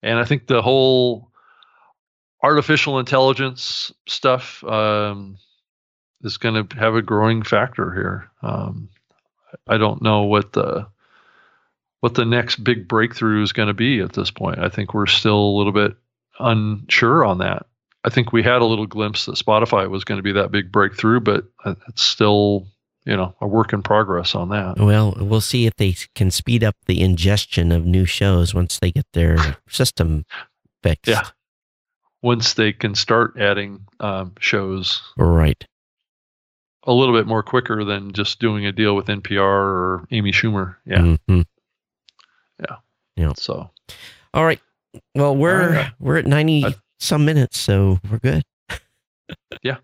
and I think the whole artificial intelligence stuff um, is going to have a growing factor here. Um, I don't know what the what the next big breakthrough is going to be at this point. I think we're still a little bit unsure on that. I think we had a little glimpse that Spotify was going to be that big breakthrough, but uh, it's still you know a work in progress on that. Well, we'll see if they can speed up the ingestion of new shows once they get their system fixed. Yeah. Once they can start adding um, shows Right. a little bit more quicker than just doing a deal with NPR or Amy Schumer. Yeah. Mhm. Yeah, yeah. So All right. Well, we're right. we're at ninety some minutes, so we're good. yeah.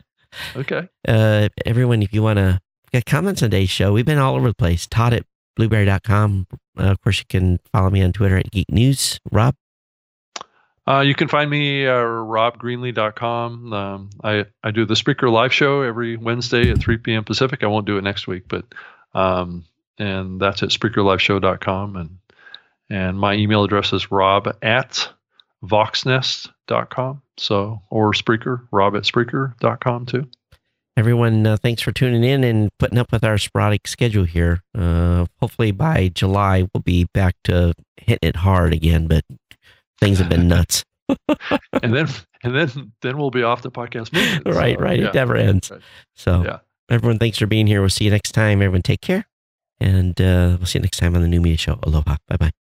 Okay. Uh, everyone, if you want to get comments on today's show, we've been all over the place. Todd at blubrry.com. Uh, of course, you can follow me on Twitter at Geek News. Rob? Uh, you can find me at robgreenlee.com. Um, I, I do the Spreaker live show every Wednesday at 3 p.m. Pacific. I won't do it next week, but um, and that's at spreakerliveshow.com. And and my email address is rob at voxnest.com. So, or Spreaker, rob at Spreaker.com too. Everyone, uh, thanks for tuning in and putting up with our sporadic schedule here. Uh, hopefully by July, we'll be back to hitting it hard again, but things have been nuts. and then, and then, then we'll be off the podcast. right, so, right. Yeah. It never ends. Right. So, yeah. everyone, thanks for being here. We'll see you next time. Everyone, take care. And uh, we'll see you next time on the New Media Show. Aloha. Bye bye.